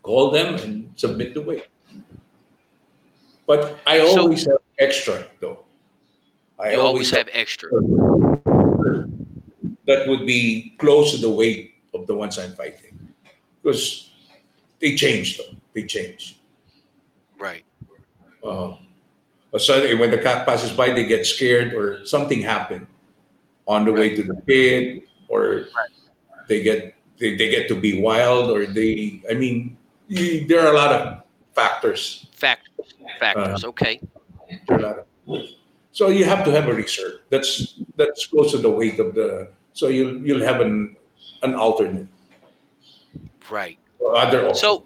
Call them and submit the weight. But I So- always have extra though. I You always have extra. That would be close to the weight of the ones I'm fighting. Because they change though. They change. Right. Uh, suddenly when the cat passes by, they get scared or something happened on the way to the pit, or they get they, they get to be wild, or they. I mean, there are a lot of factors. Factors. Factors. Uh, okay. There are a lot of, so you have to have a reserve. That's that's close to the weight of the. So you'll you'll have an an alternate. Right. Other So,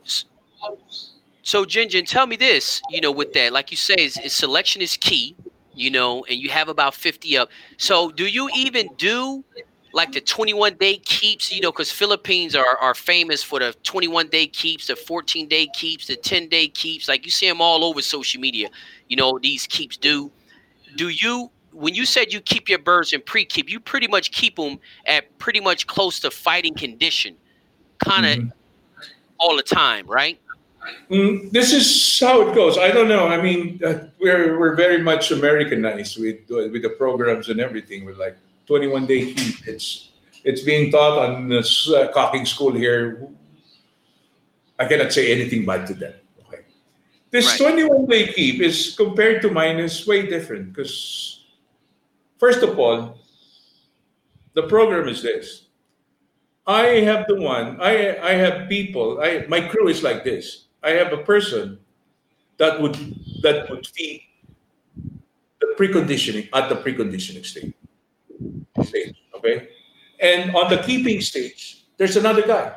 so Jinjin, tell me this. You know, with that, like you say, is, is selection is key. You know, and you have about fifty up. So, do you even do like the twenty-one day keeps? You know, because Philippines are are famous for the twenty-one day keeps, the fourteen day keeps, the ten day keeps. Like you see them all over social media. You know, these keeps do. Do you? When you said you keep your birds in pre-keep, you pretty much keep them at pretty much close to fighting condition, kind of Mhm. all the time, right? Mm, this is how it goes. I don't know. I mean, uh, we're we're very much Americanized with with the programs and everything. We're like 21 day keep. It's it's being taught on this uh, cocking school here. I cannot say anything bad to them. Okay. This Right. 21 day keep is compared to mine is way different because first of all, the program is this. I have the one. I I have people. I my crew is like this. I have a person that would that would feed the preconditioning at the preconditioning stage. Stage, okay, and on the keeping stage, there's another guy.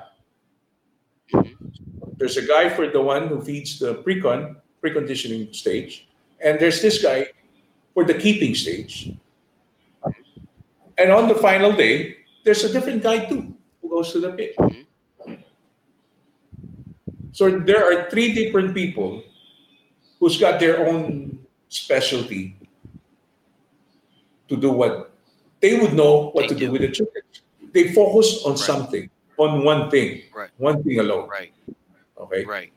There's a guy for the one who feeds the precon preconditioning stage, and there's this guy for the keeping stage. And on the final day, there's a different guy too who goes to the pit. Mm-hmm. So there are three different people who's got their own specialty to do what they would know what They to do. do. with the chickens. They focus on Right. something, on one thing, Right. one thing alone. Right. Okay. Right.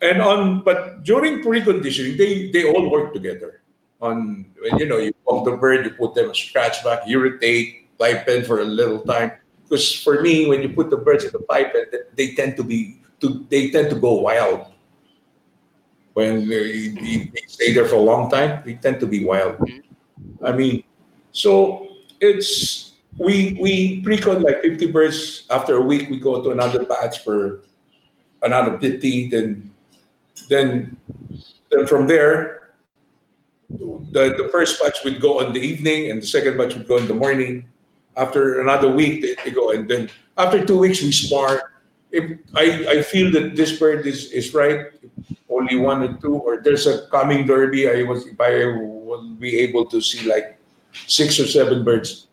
And on but during preconditioning, they they all work together. On when you know you pump the bird, you put them a scratch back, irritate, pipe pen for a little time. Because for me, when you put the birds in the pipe pen, they- tend to be to they tend to go wild. When they, they they stay there for a long time, they tend to be wild. Mm-hmm. I mean, so it's we we precon like 50 birds. After a week, we go to another batch for another 50. Then then then from there, the, the first batch would go in the evening, and the second batch would go in the morning. After another week, they, they go, and then after two weeks, we spar. If I, I feel that this bird is, is right, only one or two, or there's a coming derby, I was if I will be able to see like six or seven birds,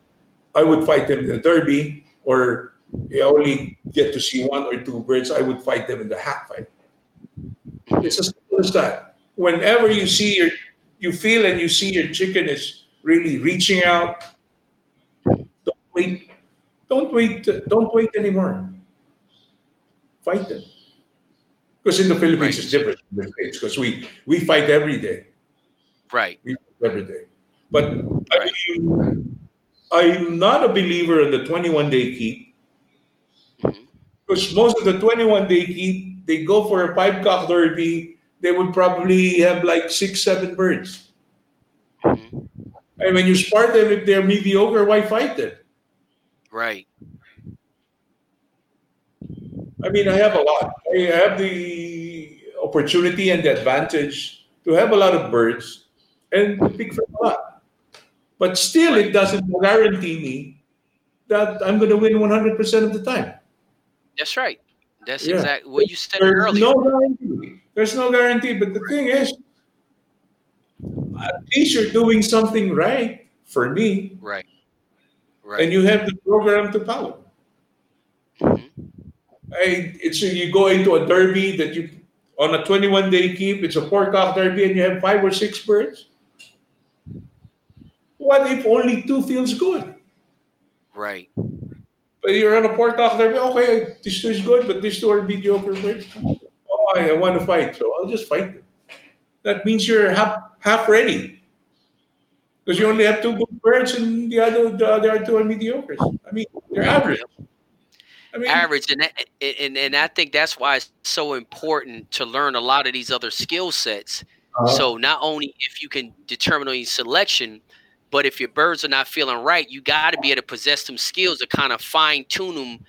I would fight them in the derby, or I only get to see one or two birds, I would fight them in the hack fight. It's as simple as that. Whenever you see your, you feel and you see your chicken is really reaching out, don't wait, don't wait, don't wait anymore. Fight them. Because in the Philippines, Right. it's different in the States because we, we fight every day. Right. We fight every day. But I Right. mean, I'm not a believer in the 21 day keep because mm-hmm. most of the 21 day keep, they go for a five cock derby, they would probably have like six, seven birds. Mhm. And when you spar them, if they're mediocre, why fight them? Right. I mean, I have a lot. I have the opportunity and the advantage to have a lot of birds and to pick from a lot. But still, it doesn't guarantee me that I'm going to win 100% of the time. That's right. That's Yeah. exactly what you said There's earlier. no guarantee. There's no guarantee. But the thing is, at least you're doing something right for me, Right. and you have the program to follow. Mhm. I, it's you go into a derby that you on a 21 day keep. It's a four cock derby, and you have five or six birds. What if only two feels good? Right. But you're on a cock derby. Okay, this two is good, but these two are mediocre. Oh, I, I want to fight, so I'll just fight them. That means you're half half ready. Because you only have two good birds and the other the other two are mediocres. I mean, they're average. I mean, average and, and and I think that's why it's so important to learn a lot of these other skill sets. uh, So not only if you can determine on your selection, but if your birds are not feeling right, you got to be able to possess some skills to kind of fine tune them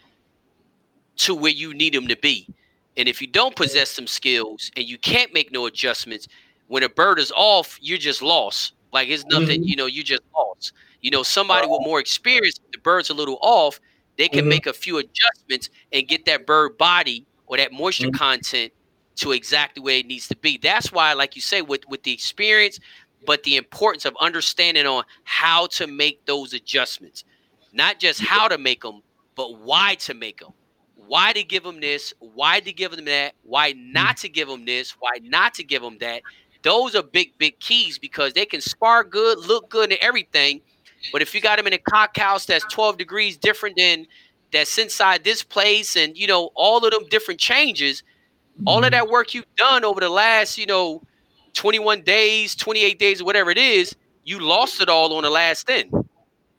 to where you need them to be. And if you don't possess some skills and you can't make no adjustments, when a bird is off, you're just lost. Like it's nothing, Mhm. you know, you just lost. You know, somebody with more experience, the bird's a little off, they can Mhm. make a few adjustments and get that bird body or that moisture Mhm. content to exactly where it needs to be. That's why, like you say, with with the experience, but the importance of understanding on how to make those adjustments, not just how to make them, but why to make them. Why to give them this? Why to give them that? Why not mm. to give them this? Why not to give them that? Those are big, big keys because they can spar good, look good, and everything. But if you got them in a cock house that's 12 degrees different than that's inside this place, and you know all of them different changes, all of mm-hmm. that work you've done over the last, you know, 21 days, 28 days, whatever it is, you lost it all on the last end.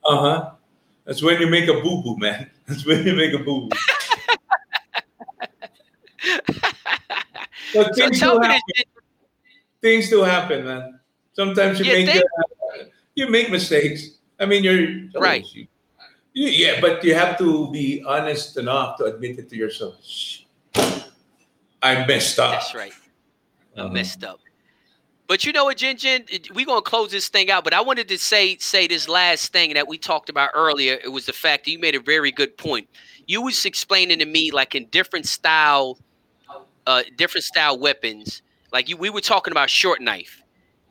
Uh huh. That's when you make a boo boo, man. That's when you make a boo boo. So things tell do me happen. this. Things do happen, man. Sometimes you Yeah, make uh, you make mistakes. I mean, you're Right. You, you- yeah, but you have to be honest enough to admit it to yourself. I messed up. That's right. I Uh-huh. messed up. But you know what, Jinjin, we're gonna close this thing out. But I wanted to say say this last thing that we talked about earlier. It was the fact that you made a very good point. You was explaining to me like in different style, uh, different style weapons. Like you, we were talking about short knife,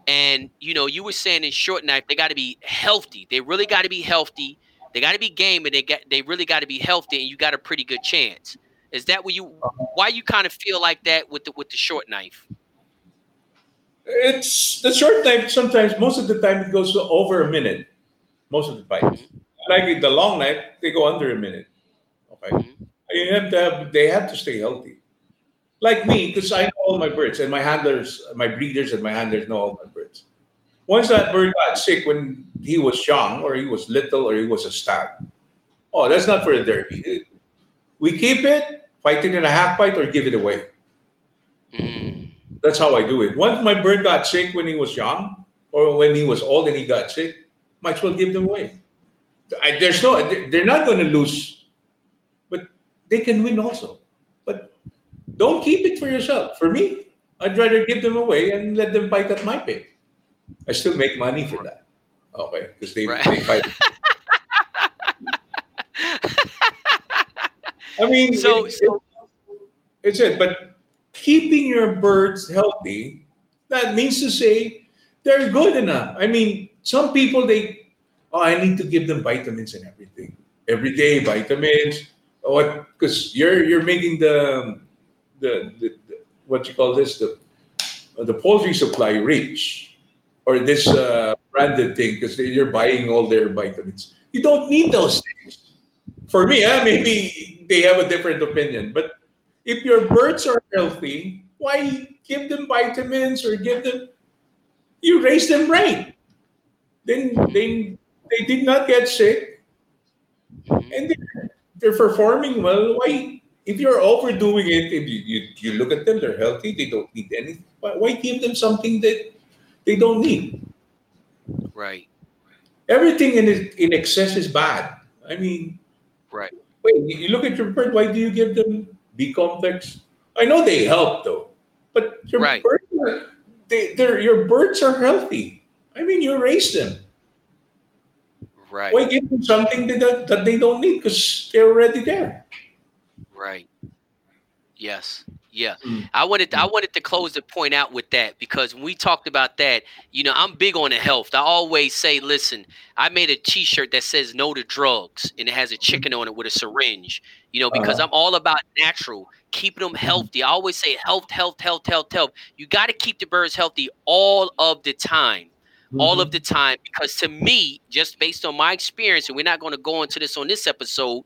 and you know, you were saying in short knife they got to be healthy. They really got to be healthy. They got to be game, and they got they really got to be healthy, and you got a pretty good chance. Is that what you? Why you kind of feel like that with the with the short knife? It's the short knife. Sometimes, most of the time, it goes over a minute. Most of the fights, like the long knife, they go under a minute. Okay, Mhm. you have to have. They have to stay healthy. Like me, because I know all my birds, and my handlers, my breeders, and my handlers know all my birds. Once that bird got sick when he was young, or he was little, or he was a stag, oh, that's not for the derby. We keep it, fight it in a hack fight, or give it away. That's how I do it. Once my bird got sick when he was young, or when he was old and he got sick, might as well give them away. I, there's no, they're not going to lose, but they can win also. But don't keep it for yourself. For me, I'd rather give them away and let them fight at my pace. I still make money for that. Oh, okay, because they, Right. they fight. I mean, So- so- it's it. But keeping your birds healthy, that means to say they're good enough. I mean, some people they, oh, I need to give them vitamins and everything every day, vitamins. What? Because you're you're making the, the the, the what you call this the the poultry supply rich, or this uh, branded thing because you're buying all their vitamins. You don't need those things. For me, eh, maybe they have a different opinion, but if your birds are healthy, why give them vitamins or give them? You raise them right. Then they they did not get sick Mhm. and they're, they're performing well. Why? If you're overdoing it, if you, you, you look at them, they're healthy, they don't need anything. Why, why give them something that they don't need? Right. Everything in in excess is bad. I mean, Right. wait, you look at your bird. Why do you give them B complex? I know they help though, but your Right. birds, are, they, they're, your birds are healthy. I mean, you raise them. Right. Why give them something that, that they don't need because they're already there? Right. Yes. Yeah. Mm. I wanted I wanted to close the point out with that because when we talked about that, you know, I'm big on the health. I always say, listen, I made a t-shirt that says no to drugs and it has a chicken on it with a syringe, you know, because Uh-huh. I'm all about natural, keeping them healthy. I always say health, health, health, health, health. You got to keep the birds healthy all of the time all of the time because to me just based on my experience and we're not going to go into this on this episode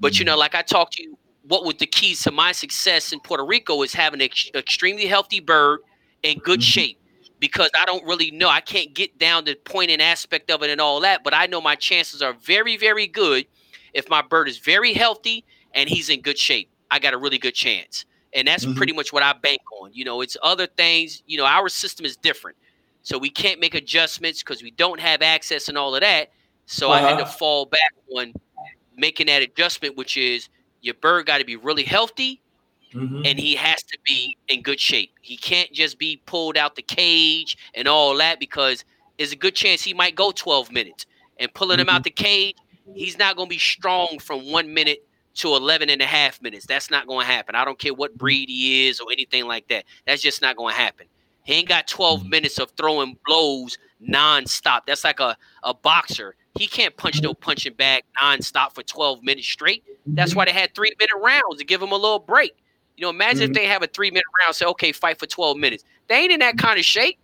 but you know like i talked to you what was the keys to my success in puerto rico is having an ex- extremely healthy bird in good Mhm. shape because i don't really know i can't get down the point and aspect of it and all that but i know my chances are very very good if my bird is very healthy and he's in good shape i got a really good chance and that's Mhm. pretty much what i bank on you know it's other things you know our system is different so we can't make adjustments because we don't have access and all of that. So I had to Uh-huh. fall back on making that adjustment, which is your bird got to be really healthy Mhm. and he has to be in good shape. He can't just be pulled out the cage and all that because there's a good chance he might go 12 minutes. And pulling him out the cage, he's not going to be strong from one minute to 11 and a half minutes. That's not going to happen. I don't care what breed he is or anything like that. That's just not going to happen. He ain't got 12 minutes of throwing blows nonstop. That's like a, a boxer. He can't punch no punching bag nonstop for 12 minutes straight. That's why they had three minute rounds to give him a little break. You know, imagine if Mhm. they have a three minute round, say, okay, fight for 12 minutes. They ain't in that kind of shape.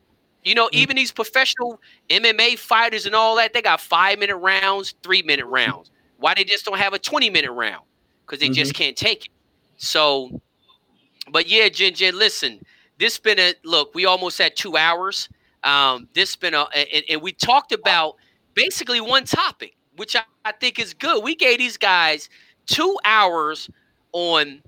You know, mm. even these professional MMA fighters and all that, they got five minute rounds, three minute mm. rounds. Why they just don't have a 20 minute round? Because they just mm-hmm. can't take it. So, but yeah, Jinjin, listen, this been a look, we almost had two hours. Um, this been a and, and we talked about basically one topic, which I, I think is good. We gave these guys two hours on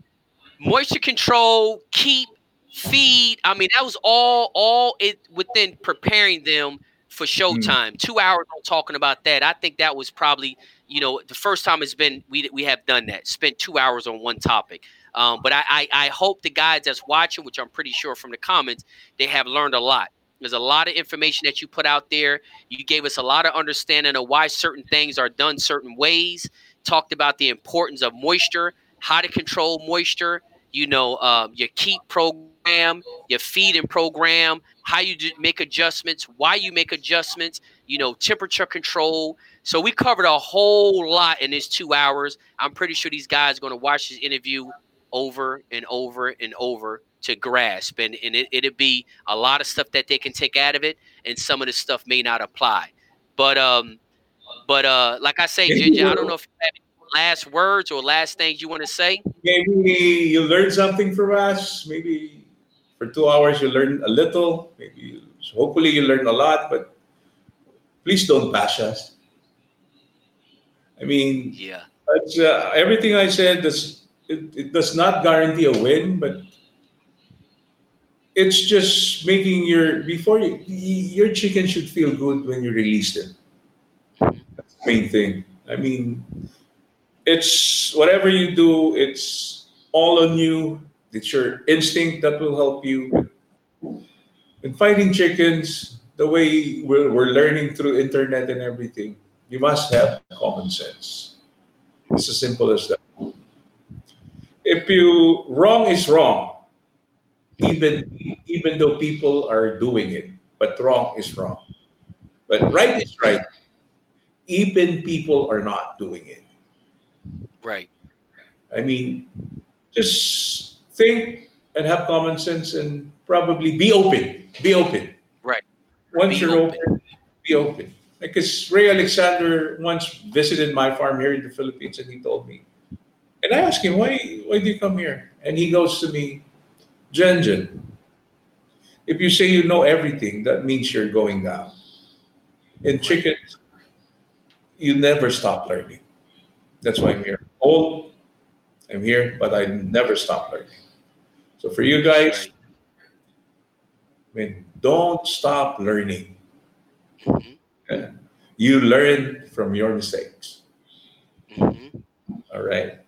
moisture control, keep, feed. I mean, that was all all it within preparing them for showtime. Two hours on talking about that. I think that was probably you know the first time it's been we we have done that. Spent two hours on one topic. Um, but I, I I hope the guys that's watching, which I'm pretty sure from the comments, they have learned a lot. There's a lot of information that you put out there. You gave us a lot of understanding of why certain things are done certain ways. Talked about the importance of moisture, how to control moisture. You know, um, your keep program, your feeding program, how you do make adjustments, why you make adjustments. You know, temperature control. So we covered a whole lot in this two hours. I'm pretty sure these guys are going to watch this interview over and over and over to grasp and, and it, it'd be a lot of stuff that they can take out of it and some of the stuff may not apply but um but uh like i say Jinjin i don't know if you have any last words or last things you want to say Maybe you learn something from us. Maybe for two hours you learn a little. Maybe you, hopefully you learn a lot. But please don't bash us. I mean, yeah uh, everything I said does it, it does not guarantee a win, but it's just making your before you, your chicken should feel good when you release them. That's the main thing. I mean, it's whatever you do, it's all on you. It's your instinct that will help you. In fighting chickens, the way we're, we're learning through internet and everything, you must have common sense. It's as simple as that. if you wrong is wrong, even even though people are doing it, but wrong is wrong. But right is right, even people are not doing it. Right. I mean, just think and have common sense and probably be open. Be open. Right. Once Be you're open. open, be open. Because Ray Alexander once visited my farm here in the Philippines and he told me, and I asked him, why, why do you come here? And he goes to me, Jinjin, if you say you know everything, that means you're going down. In chickens, you never stop learning. That's why I'm here. Old, I'm here, but I never stop learning. So for you guys, I mean, don't stop learning. Mhm. Yeah. You learn from your mistakes. Mhm. All right.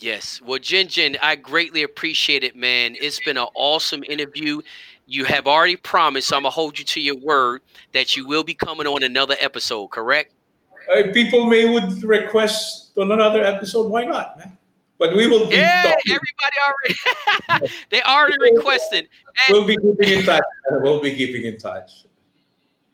Yes. Well, Jin Jin, I greatly appreciate it, man. It's been an awesome interview. You have already promised, so I'm gonna hold you to your word that you will be coming on another episode, correct? Uh, people may would request on another episode. Why not, man? But we will be Yeah, talking. everybody already they already requested. And We'll be keeping in touch. We'll be keeping in touch.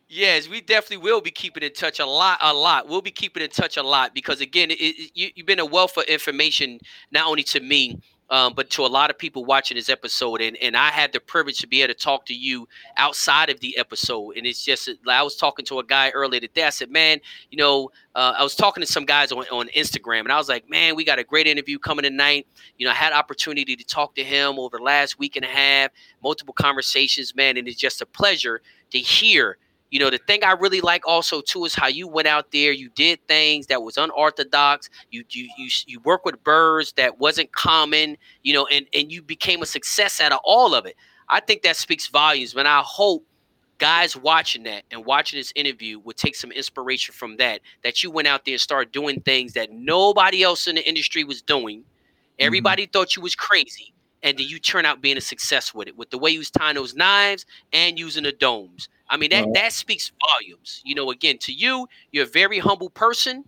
yes, we definitely will be keeping in touch a lot, a lot. We'll be keeping in touch a lot because again, it, it, you, you've been a wealth of information not only to me, um, but to a lot of people watching this episode. And and I had the privilege to be able to talk to you outside of the episode. And it's just I was talking to a guy earlier today. I said, man, you know, uh, I was talking to some guys on, on Instagram, and I was like, man, we got a great interview coming tonight. You know, I had opportunity to talk to him over the last week and a half, multiple conversations, man, and it's just a pleasure to hear. You know, the thing I really like also too is how you went out there, you did things that was unorthodox. You you you you work with birds that wasn't common, you know, and and you became a success out of all of it. I think that speaks volumes, and I hope guys watching that and watching this interview would take some inspiration from that. That you went out there and started doing things that nobody else in the industry was doing. Mm-hmm. Everybody thought you was crazy, and then you turn out being a success with it, with the way you was tying those knives and using the domes. I mean, that that speaks volumes. You know, again, to you, you're a very humble person.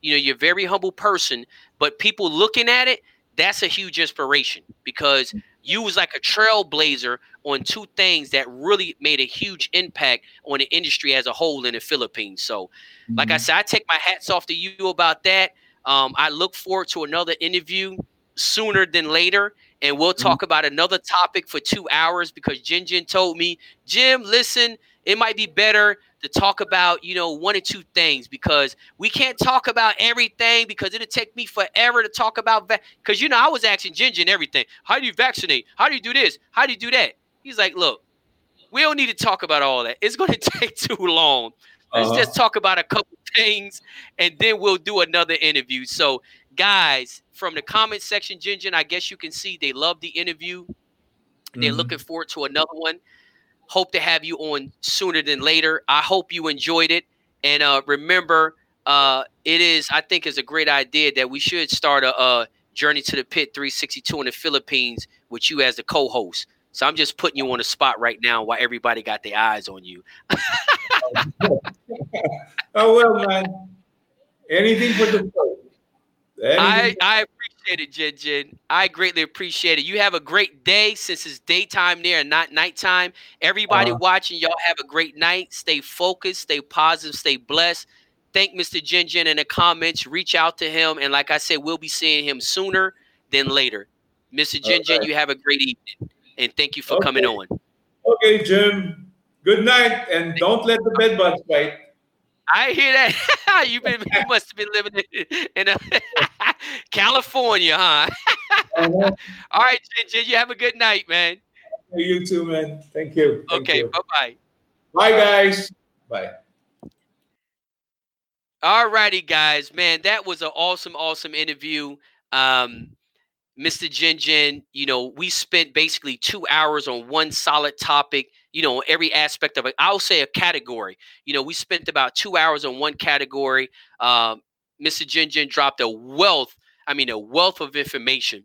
You know, you're a very humble person, but people looking at it, that's a huge inspiration because you was like a trailblazer on two things that really made a huge impact on the industry as a whole in the Philippines. So, like I Mhm. said, I take my hats off to you about that. Um, I look forward to another interview sooner than later, and we'll talk about another topic for two hours because Jin Jin told me, Jim, listen, it might be better to talk about you know one or two things because we can't talk about everything because it'll take me forever to talk about that. because you know I was asking Jin Jin everything. How do you vaccinate? How do you do this? How do you do that? He's like, look, we don't need to talk about all that. It's going to take too long. Let's Uh-huh. just talk about a couple things and then we'll do another interview. So, guys, from the comment section, Jin, I guess you can see they love the interview. They're Mhm. looking forward to another one. Hope to have you on sooner than later. I hope you enjoyed it. And uh, remember, uh, it is, I think, is a great idea that we should start a, a Journey to the Pit 362 in the Philippines with you as the co host. So I'm just putting you on the spot right now while everybody got their eyes on you. Oh well, man. Anything for the show. I, I appreciate it, Jin Jin. I greatly appreciate it. You have a great day since it's daytime there and not nighttime. Everybody Uh-huh. watching, y'all have a great night. Stay focused, stay positive, stay blessed. Thank Mr. Jin Jin in the comments. Reach out to him. And like I said, we'll be seeing him sooner than later. Mr. Jin Jin, Okay. you have a great evening. And thank you for coming on. okay, Jim. Good night, and don't let the bed bugs bite. I hear that. you been you must have been living in, in uh, California, huh? Uh-huh. All right, Jin Jin, you have a good night, man. You too, man. Thank you. Thank Okay, bye bye. Bye, guys. Bye. All righty, guys. Man, that was an awesome, awesome interview. Um, Mr. Jin Jin, you know, we spent basically two hours on one solid topic, you know, every aspect of it. I'll say a category. You know, we spent about two hours on one category. Um, Mr. Jin Jin dropped a wealth, I mean, a wealth of information.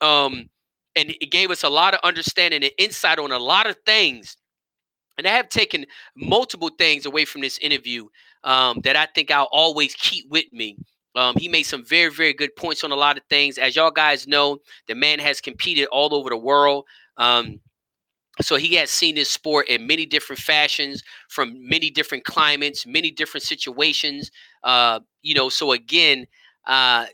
Um, and it gave us a lot of understanding and insight on a lot of things. And I have taken multiple things away from this interview um, that I think I'll always keep with me Um, he made some very, very good points on a lot of things. As y'all guys know, the man has competed all over the world. Um, so he has seen this sport in many different fashions, from many different climates, many different situations. Uh, you know, so again, uh,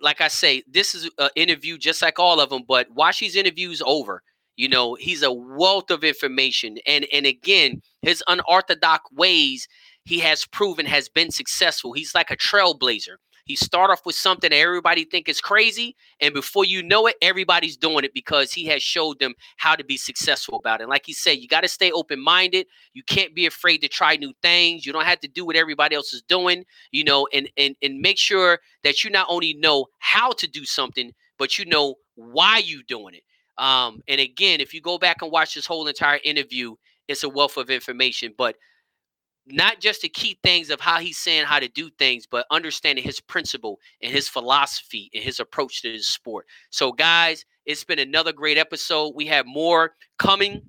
like I say, this is an interview just like all of them. But watch these interviews over. You know, he's a wealth of information, and and again, his unorthodox ways he has proven has been successful. He's like a trailblazer. He start off with something that everybody think is crazy, and before you know it, everybody's doing it because he has showed them how to be successful about it. Like he said, you got to stay open minded. You can't be afraid to try new things. You don't have to do what everybody else is doing, you know, and and and make sure that you not only know how to do something, but you know why you doing it. Um, and again, if you go back and watch this whole entire interview, it's a wealth of information. But not just the key things of how he's saying how to do things, but understanding his principle and his philosophy and his approach to this sport. So, guys, it's been another great episode. We have more coming.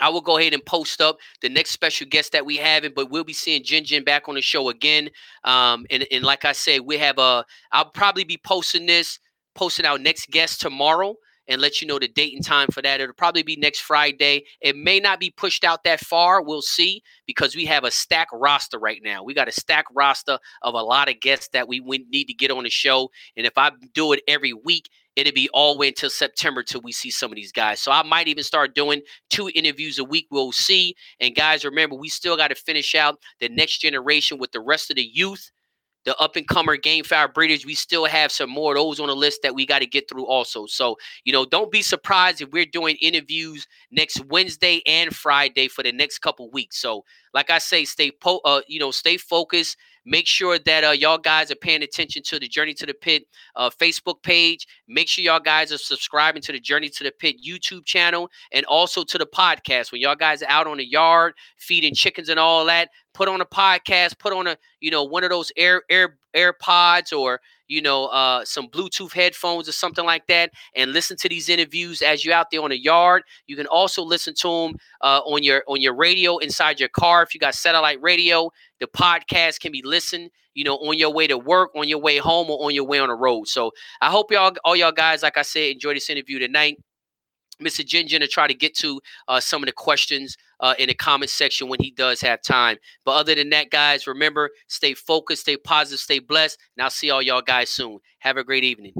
I will go ahead and post up the next special guest that we have, but we'll be seeing Jin Jin back on the show again. Um, and, and like I said, we have a. I'll probably be posting this, posting our next guest tomorrow and let you know the date and time for that. It'll probably be next Friday. It may not be pushed out that far. We'll see because we have a stack roster right now. We got a stack roster of a lot of guests that we need to get on the show. And if I do it every week, it'll be all the way until September till we see some of these guys. So I might even start doing two interviews a week. We'll see. And guys, remember, we still got to finish out the next generation with the rest of the youth the up and comer game fowl breeders, we still have some more of those on the list that we got to get through also. So, you know, don't be surprised if we're doing interviews next Wednesday and Friday for the next couple weeks. So, like I say, stay po- uh, you know, stay focused. Make sure that uh, y'all guys are paying attention to the Journey to the Pit uh, Facebook page. Make sure y'all guys are subscribing to the Journey to the Pit YouTube channel and also to the podcast. When y'all guys are out on the yard feeding chickens and all that, put on a podcast, put on a you know one of those air air AirPods or you know uh, some Bluetooth headphones or something like that, and listen to these interviews as you're out there on the yard. You can also listen to them uh, on your on your radio inside your car if you got satellite radio. The podcast can be listened, you know, on your way to work, on your way home, or on your way on the road. So I hope y'all, all y'all guys, like I said, enjoy this interview tonight. Mr. Jinjin to try to get to uh, some of the questions uh, in the comment section when he does have time. But other than that, guys, remember, stay focused, stay positive, stay blessed, and I'll see all y'all guys soon. Have a great evening.